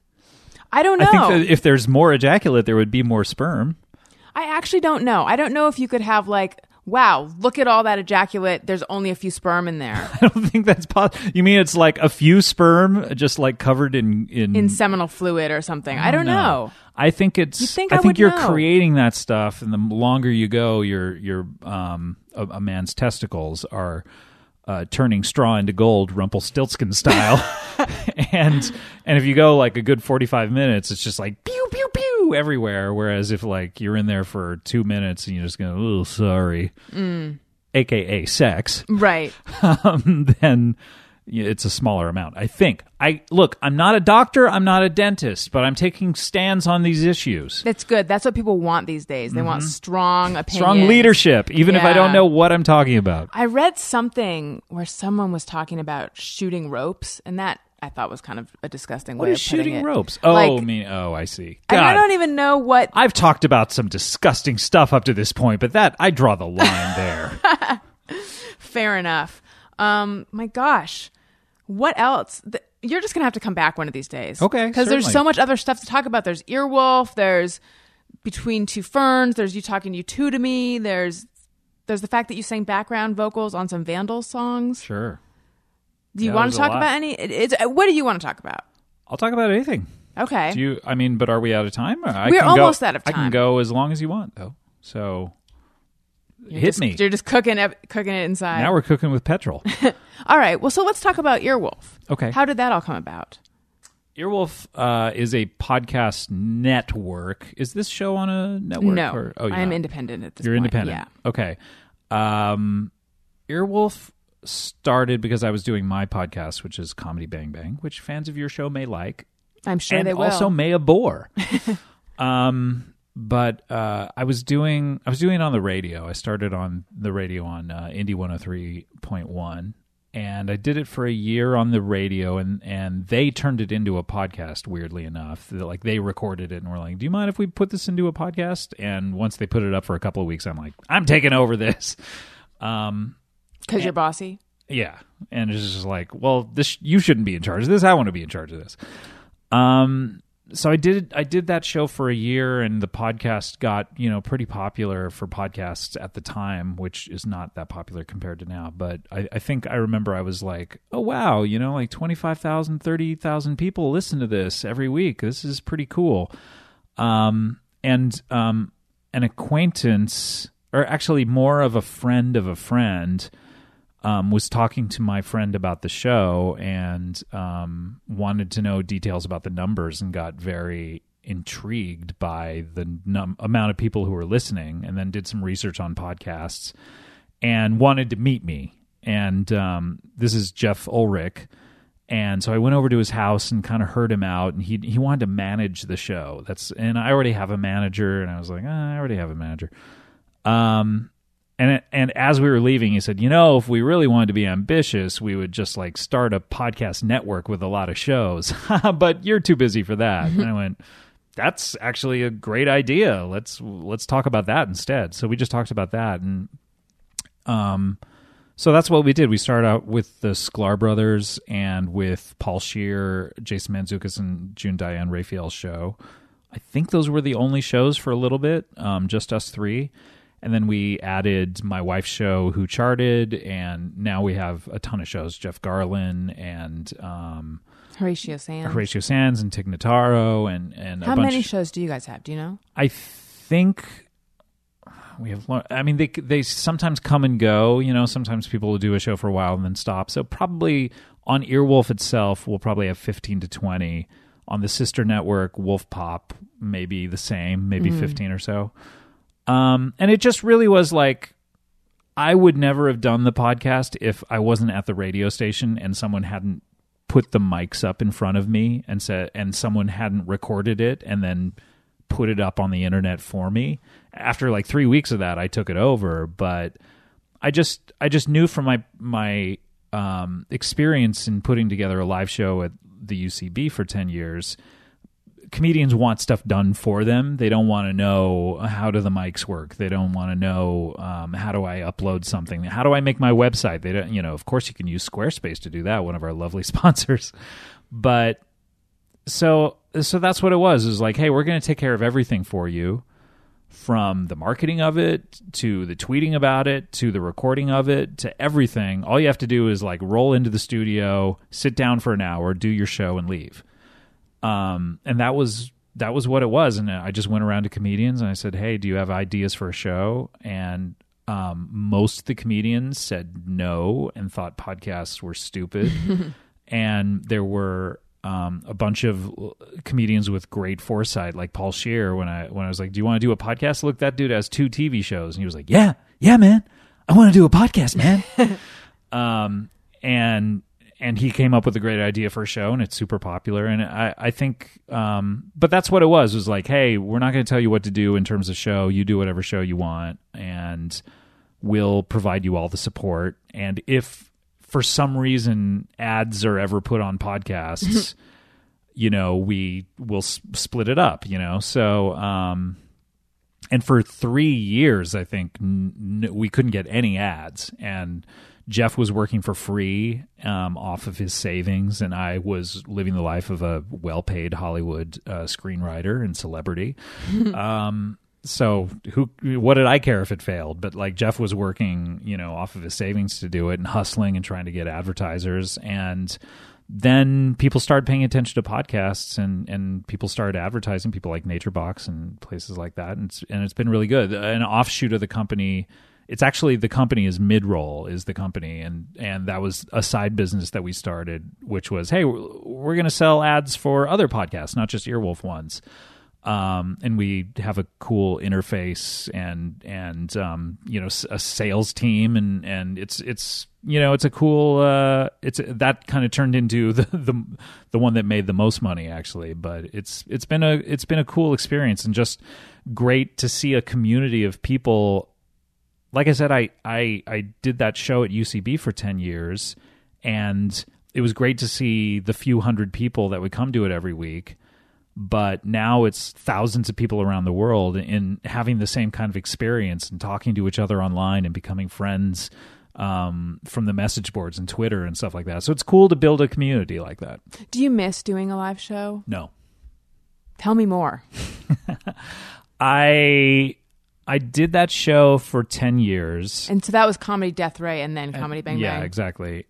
I don't know. I think that if there's more ejaculate, there would be more sperm. I actually don't know. I don't know if you could have like, wow, look at all that ejaculate. There's only a few sperm in there *laughs* I don't think that's possible. You mean it's like a few sperm just like covered in in, in seminal fluid or something. I don't No. know. I think it's. You think I I think you're know. creating that stuff, and the longer you go, your your um a, a man's testicles are uh, turning straw into gold, Rumpelstiltskin style, *laughs* and and if you go like a good forty five minutes, it's just like pew pew pew everywhere. Whereas if like you're in there for two minutes and you're just go, oh sorry, Mm. aka sex, Right. *laughs* um, then it's a smaller amount. I think. I look. I'm not a doctor. I'm not a dentist, but I'm taking stands on these issues. That's good. That's what people want these days. They want strong opinions. Mm-hmm. Strong leadership, even if I don't know what I'm talking about. I read something where someone was talking about shooting ropes, and that I thought was kind of a disgusting What way of shooting it. ropes? Oh, Like, I mean, oh, I see. I, God, I don't even know what. I've talked about some disgusting stuff up to this point, but that I draw the line there. *laughs* Fair enough. Um, my gosh, what else? Th- You're just gonna have to come back one of these days, Okay, Because there's so much other stuff to talk about. There's Earwolf. There's Between Two Ferns. There's you talking to U2 to me. There's there's the fact that you sang background vocals on some Vandal songs. sure, Do you Yeah, want there's to a talk lot. about any? It, it's, uh, what do you want to talk about? I'll talk about anything. Okay. Do you? I mean, but are we out of time? I We're can almost out of I can time. go as long as you want, though. So You're hit just- me. You're just cooking ev- cooking it inside. Now we're cooking with petrol. *laughs* *laughs* all right. Well, so let's talk about Earwolf. Okay. How did that all come about? Earwolf uh, is a podcast network. Is this show on a network? no, or- oh, I'm not. independent at this You're point. independent. Yeah. Okay. Um, Earwolf started because I was doing my podcast, which is Comedy Bang Bang, which fans of your show may like, I'm sure and they will. also may abhor. *laughs* um, but uh, I was doing I was doing it on the radio. I started on the radio on uh, Indie 103.1 and I did it for a year on the radio and and they turned it into a podcast weirdly enough. Like they recorded it and were like, "Do you mind if we put this into a podcast?" And once they put it up for a couple of weeks, I'm like, "I'm taking over this." Um because you're bossy. yeah, and it's just like, well, this you shouldn't be in charge of this. I want to be in charge of this. Um, so I did I did that show for a year, and the podcast got you know pretty popular for podcasts at the time, which is not that popular compared to now. But I, I think I remember I was like, oh wow, you know, like 25,000, 30,000 people listen to this every week. This is pretty cool. Um, and um, an acquaintance, or actually more of a friend of a friend um, was talking to my friend about the show and um, wanted to know details about the numbers and got very intrigued by the num- amount of people who were listening and then did some research on podcasts and wanted to meet me. And um, this is Jeff Ulrich. And so I went over to his house and kind of heard him out, and he he wanted to manage the show. That's and I already have a manager, and I was like, ah, I already have a manager. Um, and and as we were leaving, he said, "You know, if we really wanted to be ambitious, we would just like start a podcast network with a lot of shows. *laughs* but you're too busy for that." and I went, "That's actually a great idea. Let's let's talk about that instead." So we just talked about that, and um, so that's what we did. We started out with the Sklar brothers and with Paul Scheer, Jason Mantzoukas, and June Diane Raphael show. I think those were the only shows for a little bit, um, just us three. And then we added my wife's show, Who Charted, and now we have a ton of shows. Jeff Garlin and um, Horatio Sanz. Horatio Sanz and Tig Notaro and and a How many shows do you guys have? Do you know? I think we have. I mean, they they sometimes come and go. You know, sometimes people will do a show for a while and then stop. So probably on Earwolf itself, we'll probably have fifteen to twenty. On the sister network, Wolf Pop, maybe the same, maybe fifteen or so. Um, and it just really was like I would never have done the podcast if I wasn't at the radio station and someone hadn't put the mics up in front of me and said and someone hadn't recorded it and then put it up on the internet for me. After like 3 weeks of that, I took it over, but I just I just knew from my my um, experience in putting together a live show at the UCB for 10 years comedians want stuff done for them. They don't want to know how do the mics work. They don't want to know um, how do I upload something. How do I make my website? They don't. You know, of course, you can use Squarespace to do that. One of our lovely *laughs* sponsors, but so so that's what it was. Is like, hey, we're going to take care of everything for you. From the marketing of it to the tweeting about it to the recording of it to everything, all you have to do is like roll into the studio, sit down for an hour, do your show, and leave um, and that was that was what it was. And I just went around to comedians and I said, "Hey, do you have ideas for a show?" And um, most of the comedians said no and thought podcasts were stupid. *laughs* and there were um, a bunch of comedians with great foresight, like Paul Scheer. When I when I was like, "Do you want to do a podcast?" Look, that dude has two TV shows, and he was like, "Yeah, yeah, man, I want to do a podcast, man." *laughs* um, and and he came up with a great idea for a show and it's super popular. And i i think um but that's what it was was like hey we're not going to tell you what to do in terms of show. You do whatever show you want and we'll provide you all the support. And if for some reason ads are ever put on podcasts *laughs* you know we will s- split it up you know? So um and for three years i think n- n- we couldn't get any ads. And jeff was working for free um, off of his savings and i was living the life of a well-paid hollywood uh, screenwriter and celebrity. *laughs* Um, so who what did i care if it failed? But like jeff was working you know off of his savings to do it and hustling and trying to get advertisers. And then people started paying attention to podcasts and, and people started advertising people like naturebox and places like that. And it's, and it's been really good. An offshoot of the company it's actually the company is midroll is the company and and that was a side business that we started which was hey we're, going to sell ads for other podcasts not just earwolf ones. Um, and we have a cool interface and and um, you know a sales team and and it's it's you know it's a cool uh, it's that kind of turned into *laughs* the, the the one that made the most money actually. But it's it's been a it's been a cool experience and just great to see a community of people like I said, I, I I did that show at UCB for ten years, and it was great to see the few hundred people that would come to it every week. But now it's thousands of people around the world in having the same kind of experience and talking to each other online and becoming friends um, from the message boards and Twitter and stuff like that. So it's cool to build a community like that. Do you miss doing a live show? No, Tell me more. *laughs* I I did that show for ten years. And so that was Comedy Death Ray and then Comedy Bang yeah, Bang. Yeah, exactly.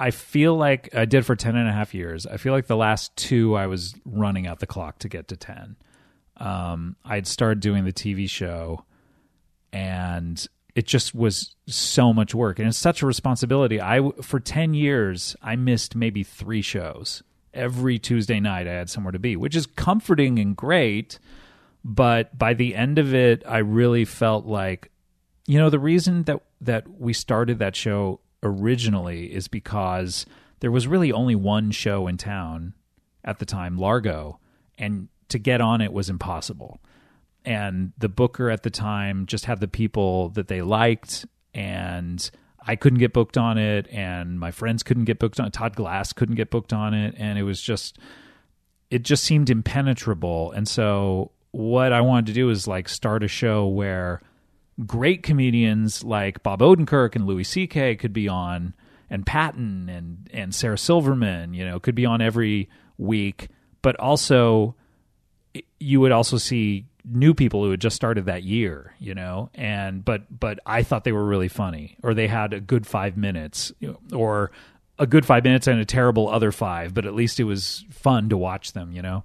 I feel like I did for 10 and a half years. I feel like the last two I was running out the clock to get to 10. Um, I'd started doing the TV show and it just was so much work and it's such a responsibility. I for 10 years I missed maybe 3 shows. Every Tuesday night I had somewhere to be, which is comforting and great, but by the end of it I really felt like you know the reason that that we started that show originally is because there was really only one show in town at the time largo and to get on it was impossible. And the booker at the time just had the people that they liked and i couldn't get booked on it and my friends couldn't get booked on it. Todd glass couldn't get booked on it and it was just it just seemed impenetrable. And so what i wanted to do is like start a show where great comedians like Bob Odenkirk and Louis C.K. could be on, and Patton and and Sarah Silverman, you know, could be on every week. But also, you would also see new people who had just started that year, you know, and but but I thought they were really funny, or they had a good five minutes, or a good five minutes and a terrible other five, but at least it was fun to watch them, you know.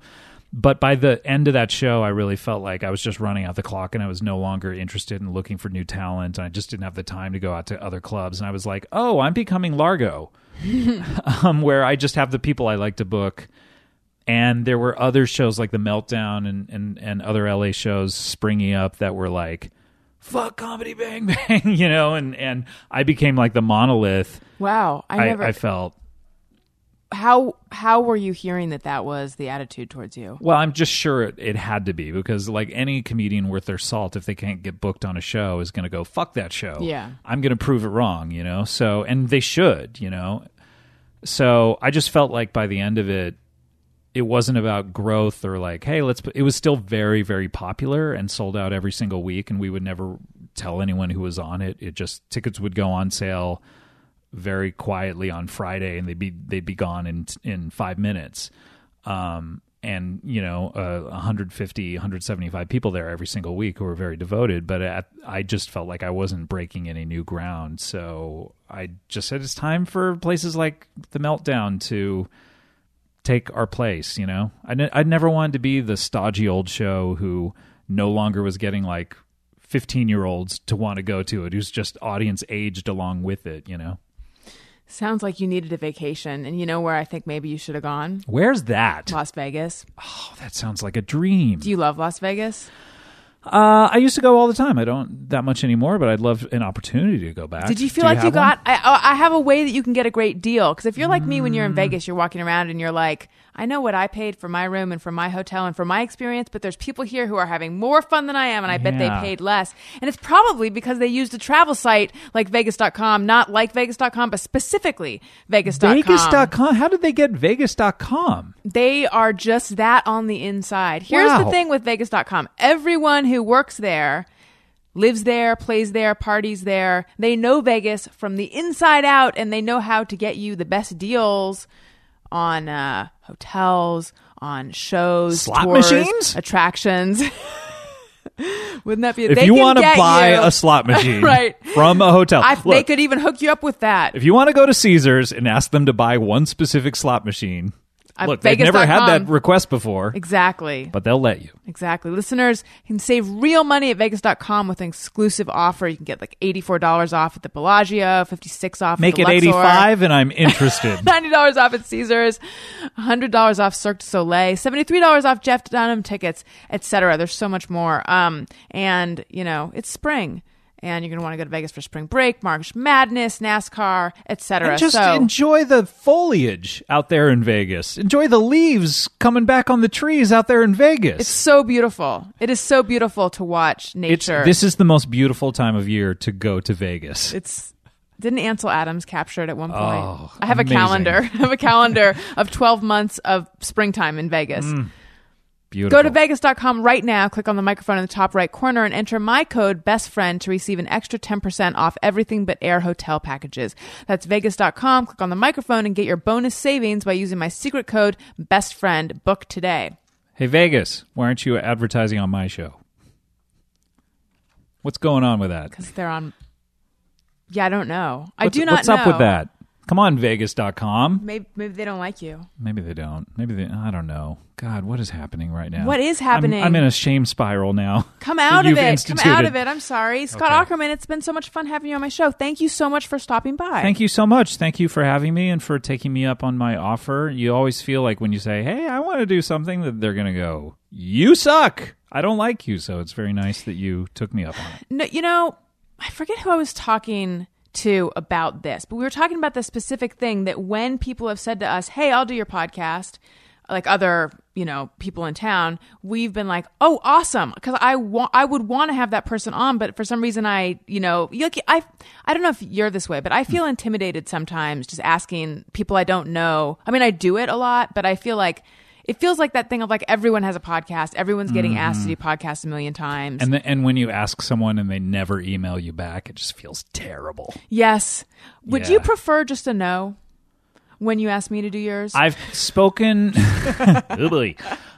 But by the end of that show, I really felt like I was just running out the clock and I was no longer interested in looking for new talent. And I just didn't have the time to go out to other clubs. And I was like, oh, I'm becoming Largo, *laughs* um, where I just have the people I like to book. And there were other shows like The Meltdown and, and, and other LA shows springing up that were like, fuck comedy bang bang, *laughs* you know? And, and I became like the monolith. Wow, I I, never. I felt. How how were you hearing that that was the attitude towards you? Well, I'm just sure it, it had to be because, like any comedian worth their salt, if they can't get booked on a show, is going to go fuck that show. Yeah. I'm going to prove it wrong, you know. So, and they should, you know. So I just felt like by the end of it, it wasn't about growth or like, hey, let's. Put, it was still very, very popular and sold out every single week, and we would never tell anyone who was on it. It just tickets would go on sale very quietly on Friday, and they'd be they'd be gone in in five minutes. Um, and you know, uh, 150, 175 people there every single week who were very devoted. But at, I just felt like I wasn't breaking any new ground, so I just said it's time for places like the Meltdown to take our place. You know, I ne- I never wanted to be the stodgy old show who no longer was getting like 15 year olds to want to go to it, who's just audience aged along with it. You know. Sounds like you needed a vacation, and you know where I think maybe you should have gone? Where's that? Las Vegas. Oh, that sounds like a dream. Do you love Las Vegas? uh, I used to go all the time. I don't that much anymore, but I'd love an opportunity to go back. Did you feel Do like you have got? I, I have a way that you can get a great deal because if you're like me when you're in Vegas, you're walking around and you're like, I know what I paid for my room and for my hotel and for my experience, but there's people here who are having more fun than I am, and I bet they paid less. And it's probably because they used a travel site like Vegas.com, not like Vegas.com, but specifically Vegas.com. Vegas.com. How did they get Vegas.com? They are just that on the inside. Here's the thing with Vegas.com everyone who works there lives there, plays there, parties there. They know Vegas from the inside out and they know how to get you the best deals on uh, hotels, on shows, Slot tours, machines? attractions. *laughs* Wouldn't that be? If they you want to buy you- a slot *laughs* machine Right. from a hotel, I, look, they could even hook you up with that. if you want to go to Caesars and ask them to buy one specific slot machine, Uh, look, they've never had that request before, Exactly. but they'll let you. Exactly. Listeners can save real money at Vegas.com with an exclusive offer. You can get like $84 off at the Bellagio, 56 off Make at it the Luxor, 85 and I'm interested. *laughs* $90 off at Caesars, $100 off Cirque du Soleil, $73 off Jeff Dunham tickets, etc. There's so much more. Um, and, you know, it's spring. And you're going to want to go to Vegas for spring break, March Madness, NASCAR, etc. And just so, enjoy the foliage out there in Vegas. Enjoy the leaves coming back on the trees out there in Vegas. it's so beautiful. It is so beautiful to watch It's- nature. this is the most beautiful time of year to go to Vegas. It's didn't Ansel Adams capture it at one point? Oh, I have amazing. a calendar. *laughs* I have a calendar of 12 months of springtime in Vegas. Mm. Beautiful. Go to vegas.com right now, click on the microphone in the top right corner and enter my code BESTFRIEND to receive an extra 10% off everything but air hotel packages. That's vegas.com, click on the microphone and get your bonus savings by using my secret code BESTFRIEND. Book today. Hey Vegas, why aren't you advertising on my show? What's going on with that? Cuz they're on Yeah, I don't know. I do not What's know. up with that? Come on, Vegas.com. Maybe maybe they don't like you. Maybe they don't. Maybe they. I don't know. God, what is happening right now? What is I'm- happening? I'm, in a shame spiral now. *laughs* Come out of it. Come out of it. I'm sorry. Scott Okay. Aukerman, it's been so much fun having you on my show. Thank you so much for stopping by. Thank you so much. Thank you for having me and for taking me up on my offer. You always feel like when you say, "Hey, I want to do something," that they're going to go, "You suck. I don't like you." So it's very nice that you took me up on it. No, you know, I forget who I was talking to about this, but we were talking about the specific thing that when people have said to us, "Hey, I'll do your podcast," like other you know people in town, we've been like, "Oh, awesome!" Because I want, I would want to have that person on, but for some reason, I you know, like, I I don't know if you're this way, but I feel intimidated sometimes just asking people I don't know. I mean, I do it a lot, but I feel like. It feels like that thing of like everyone has a podcast, everyone's getting asked to do podcasts a million times. And the, and when you ask someone and they never email you back, it just feels terrible. Yes. Would Yeah. you prefer just a no when you ask me to do yours? I've spoken. *laughs*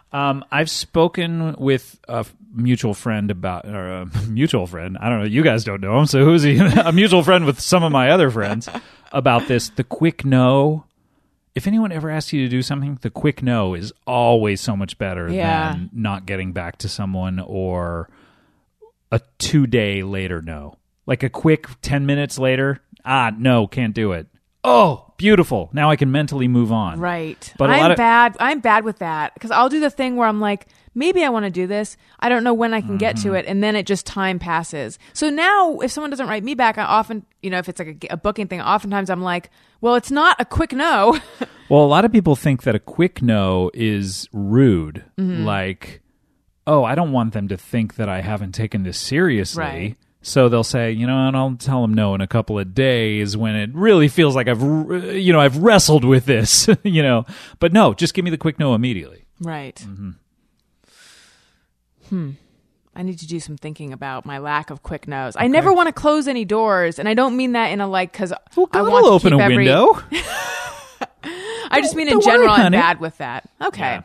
Um, I've spoken with a mutual friend about, or a *laughs* mutual friend. I don't know. You guys don't know him, so who's he? *laughs* a mutual friend with some of my other friends about this. The quick no if anyone ever asks you to do something, the quick no is always so much better Yeah. than not getting back to someone or a two day later no. Like a quick 10 minutes later, ah, no, can't do it. Oh, beautiful. Now I can mentally move on. Right. But I'm of- bad. I'm bad with that because I'll do the thing where I'm like, maybe I want to do this. I don't know when I can get Mm-hmm. to it, and then it just time passes. So now, if someone doesn't write me back, I often, you know, if it's like a, a booking thing, oftentimes I'm like, well, it's not a quick no. *laughs* Well, a lot of people think that a quick no is rude. Mm-hmm. Like, oh, I don't want them to think that I haven't taken this seriously. Right. So they'll say, you know, and I'll tell them no in a couple of days when it really feels like I've, you know, I've wrestled with this, *laughs* you know. But no, just give me the quick no immediately. right. Mm-hmm. Hmm. I need to do some thinking about my lack of quick no's. I never want to close any doors, and I don't mean that in a like because I God want will to open a every, window. *laughs* *laughs* I just mean in don't worry, general, I'm bad with that. Okay. Yeah.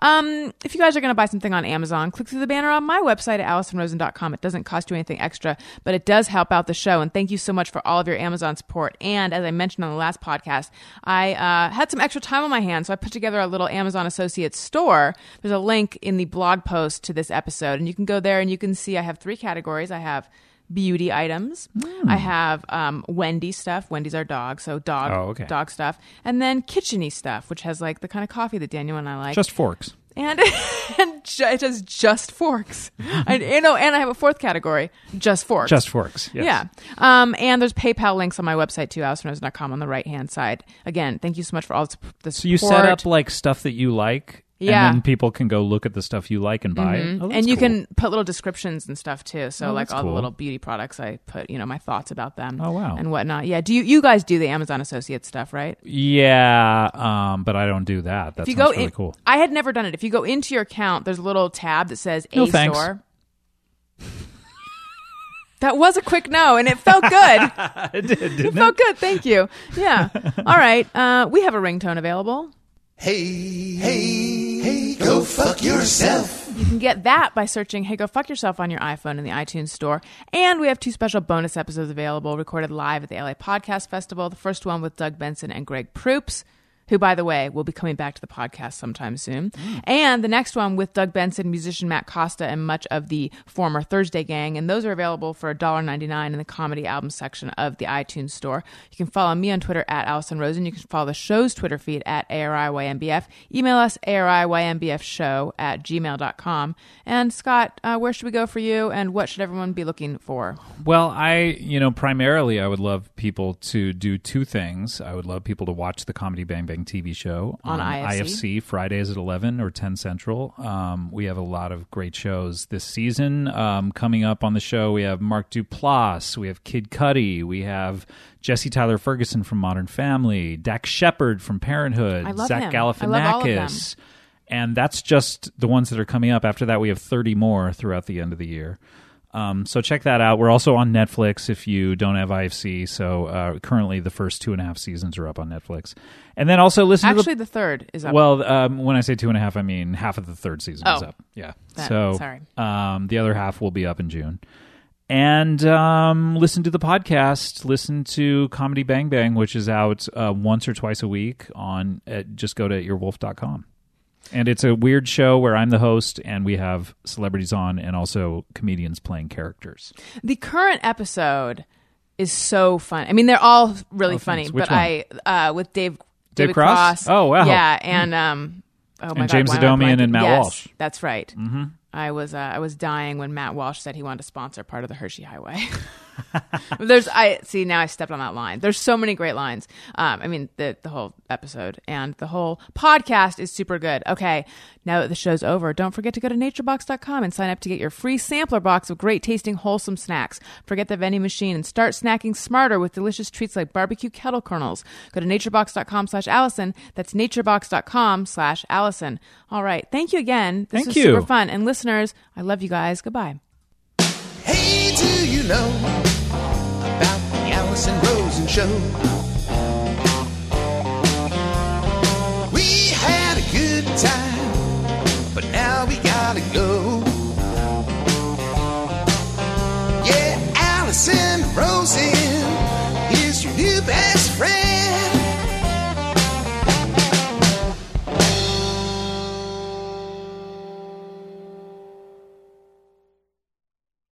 Um, if you guys are going to buy something on Amazon, click through the banner on my website at AlisonRosen.com. It doesn't cost you anything extra, but it does help out the show. And thank you so much for all of your Amazon support. And as I mentioned on the last podcast, I uh, had some extra time on my hands, so I put together a little Amazon Associates store. There's a link in the blog post to this episode, and you can go there and you can see I have three categories. I have beauty items. Hmm. I have um, Wendy stuff. Wendy's our dog, so dog Oh, okay. dog stuff, and then kitcheny stuff, which has like the kind of coffee that Daniel and I like. Just forks. and *laughs* and ju- it has just forks. I, you know, and I have a fourth category, just forks. Just forks. Yes. Yeah. Um, and there's PayPal links on my website too, AllisonRose.com on the right hand side. Again, thank you so much for all the support. So you set up like stuff that you like, Yeah. and then people can go look at the stuff you like and buy it. Oh, and you cool. can put little descriptions and stuff too. So Oh, like all cool. the little beauty products, I put you know my thoughts about them. Oh, wow. and whatnot. Yeah. Do you you guys do the Amazon Associate stuff, right? Yeah, um, but I don't do that. That if you sounds go really in, cool. I had never done it. If you go into your account, there's a little tab that says a thanks. store. That was a quick no, and it felt good. *laughs* it did, didn't it felt good. Thank you. Yeah. *laughs* All right. Uh, we have a ringtone available. Hey, hey, hey, go fuck yourself. You can get that by searching Hey Go Fuck Yourself on your iPhone in the iTunes store. And we have two special bonus episodes available recorded live at the LA Podcast Festival. The first one with Doug Benson and Greg Proops, who, by the way, will be coming back to the podcast sometime soon. And the next one with Doug Benson, musician Matt Costa, and much of the former Thursday gang. And those are available for $1.99 in the comedy album section of the iTunes store. You can follow me on Twitter at Alison Rosen. You can follow the show's Twitter feed at ARIYNBF. Email us ARIYNBFshow at gmail.com. And Scott, uh, where should we go for you and what should everyone be looking for? Well, I, you know, primarily I would love people to do two things. I would love people to watch the Comedy Bang Bang TV show On IFC. IFC Fridays at 11 or 10 Central. Um, we have a lot of great shows this season. Um, coming up on the show, we have Mark Duplass, we have Kid Cudi, we have Jesse Tyler Ferguson from Modern Family, Dax Shepard from Parenthood, Zach him. I love all of them. Galifianakis. And that's just the ones that are coming up. After that, we have 30 more throughout the end of the year. Um, so check that out. We're also on Netflix if you don't have IFC. So uh, currently, the first two and a half seasons are up on Netflix. And then also listen to Actually, the. the third is up. Well, um, when I say two and a half, I mean half of the third season is Oh. up. Yeah. That- so sorry. Um, the other half will be up in June. And um, listen to the podcast. Listen to Comedy Bang Bang, which is out uh, once or twice a week on. At, just go to earwolf.com. And it's a weird show where I'm the host and we have celebrities on and also comedians playing characters. The current episode is so fun. I mean, they're all really Oh, funny, but I uh, with Dave Dave David Cross? Oh, wow. yeah, and um, oh my And James Adomian and? Matt Yes, Walsh. That's right. Mm-hmm. I was uh, I was dying when Matt Walsh said he wanted to sponsor part of the Hershey Highway. *laughs* *laughs* There's I see now I stepped on that line. There's so many great lines. Um, I mean the the whole episode and the whole podcast is super good. Okay, now that the show's over, don't forget to go to naturebox.com and sign up to get your free sampler box of great tasting wholesome snacks. Forget the vending machine and start snacking smarter with delicious treats like barbecue kettle kernels. Go to naturebox.com slash Allison. That's naturebox.com slash Allison. All right. Thank you again. This Thank was you. super fun. And listeners, I love you guys. Goodbye do you know about the Alison Rosen show? We had a good time, but now we gotta go.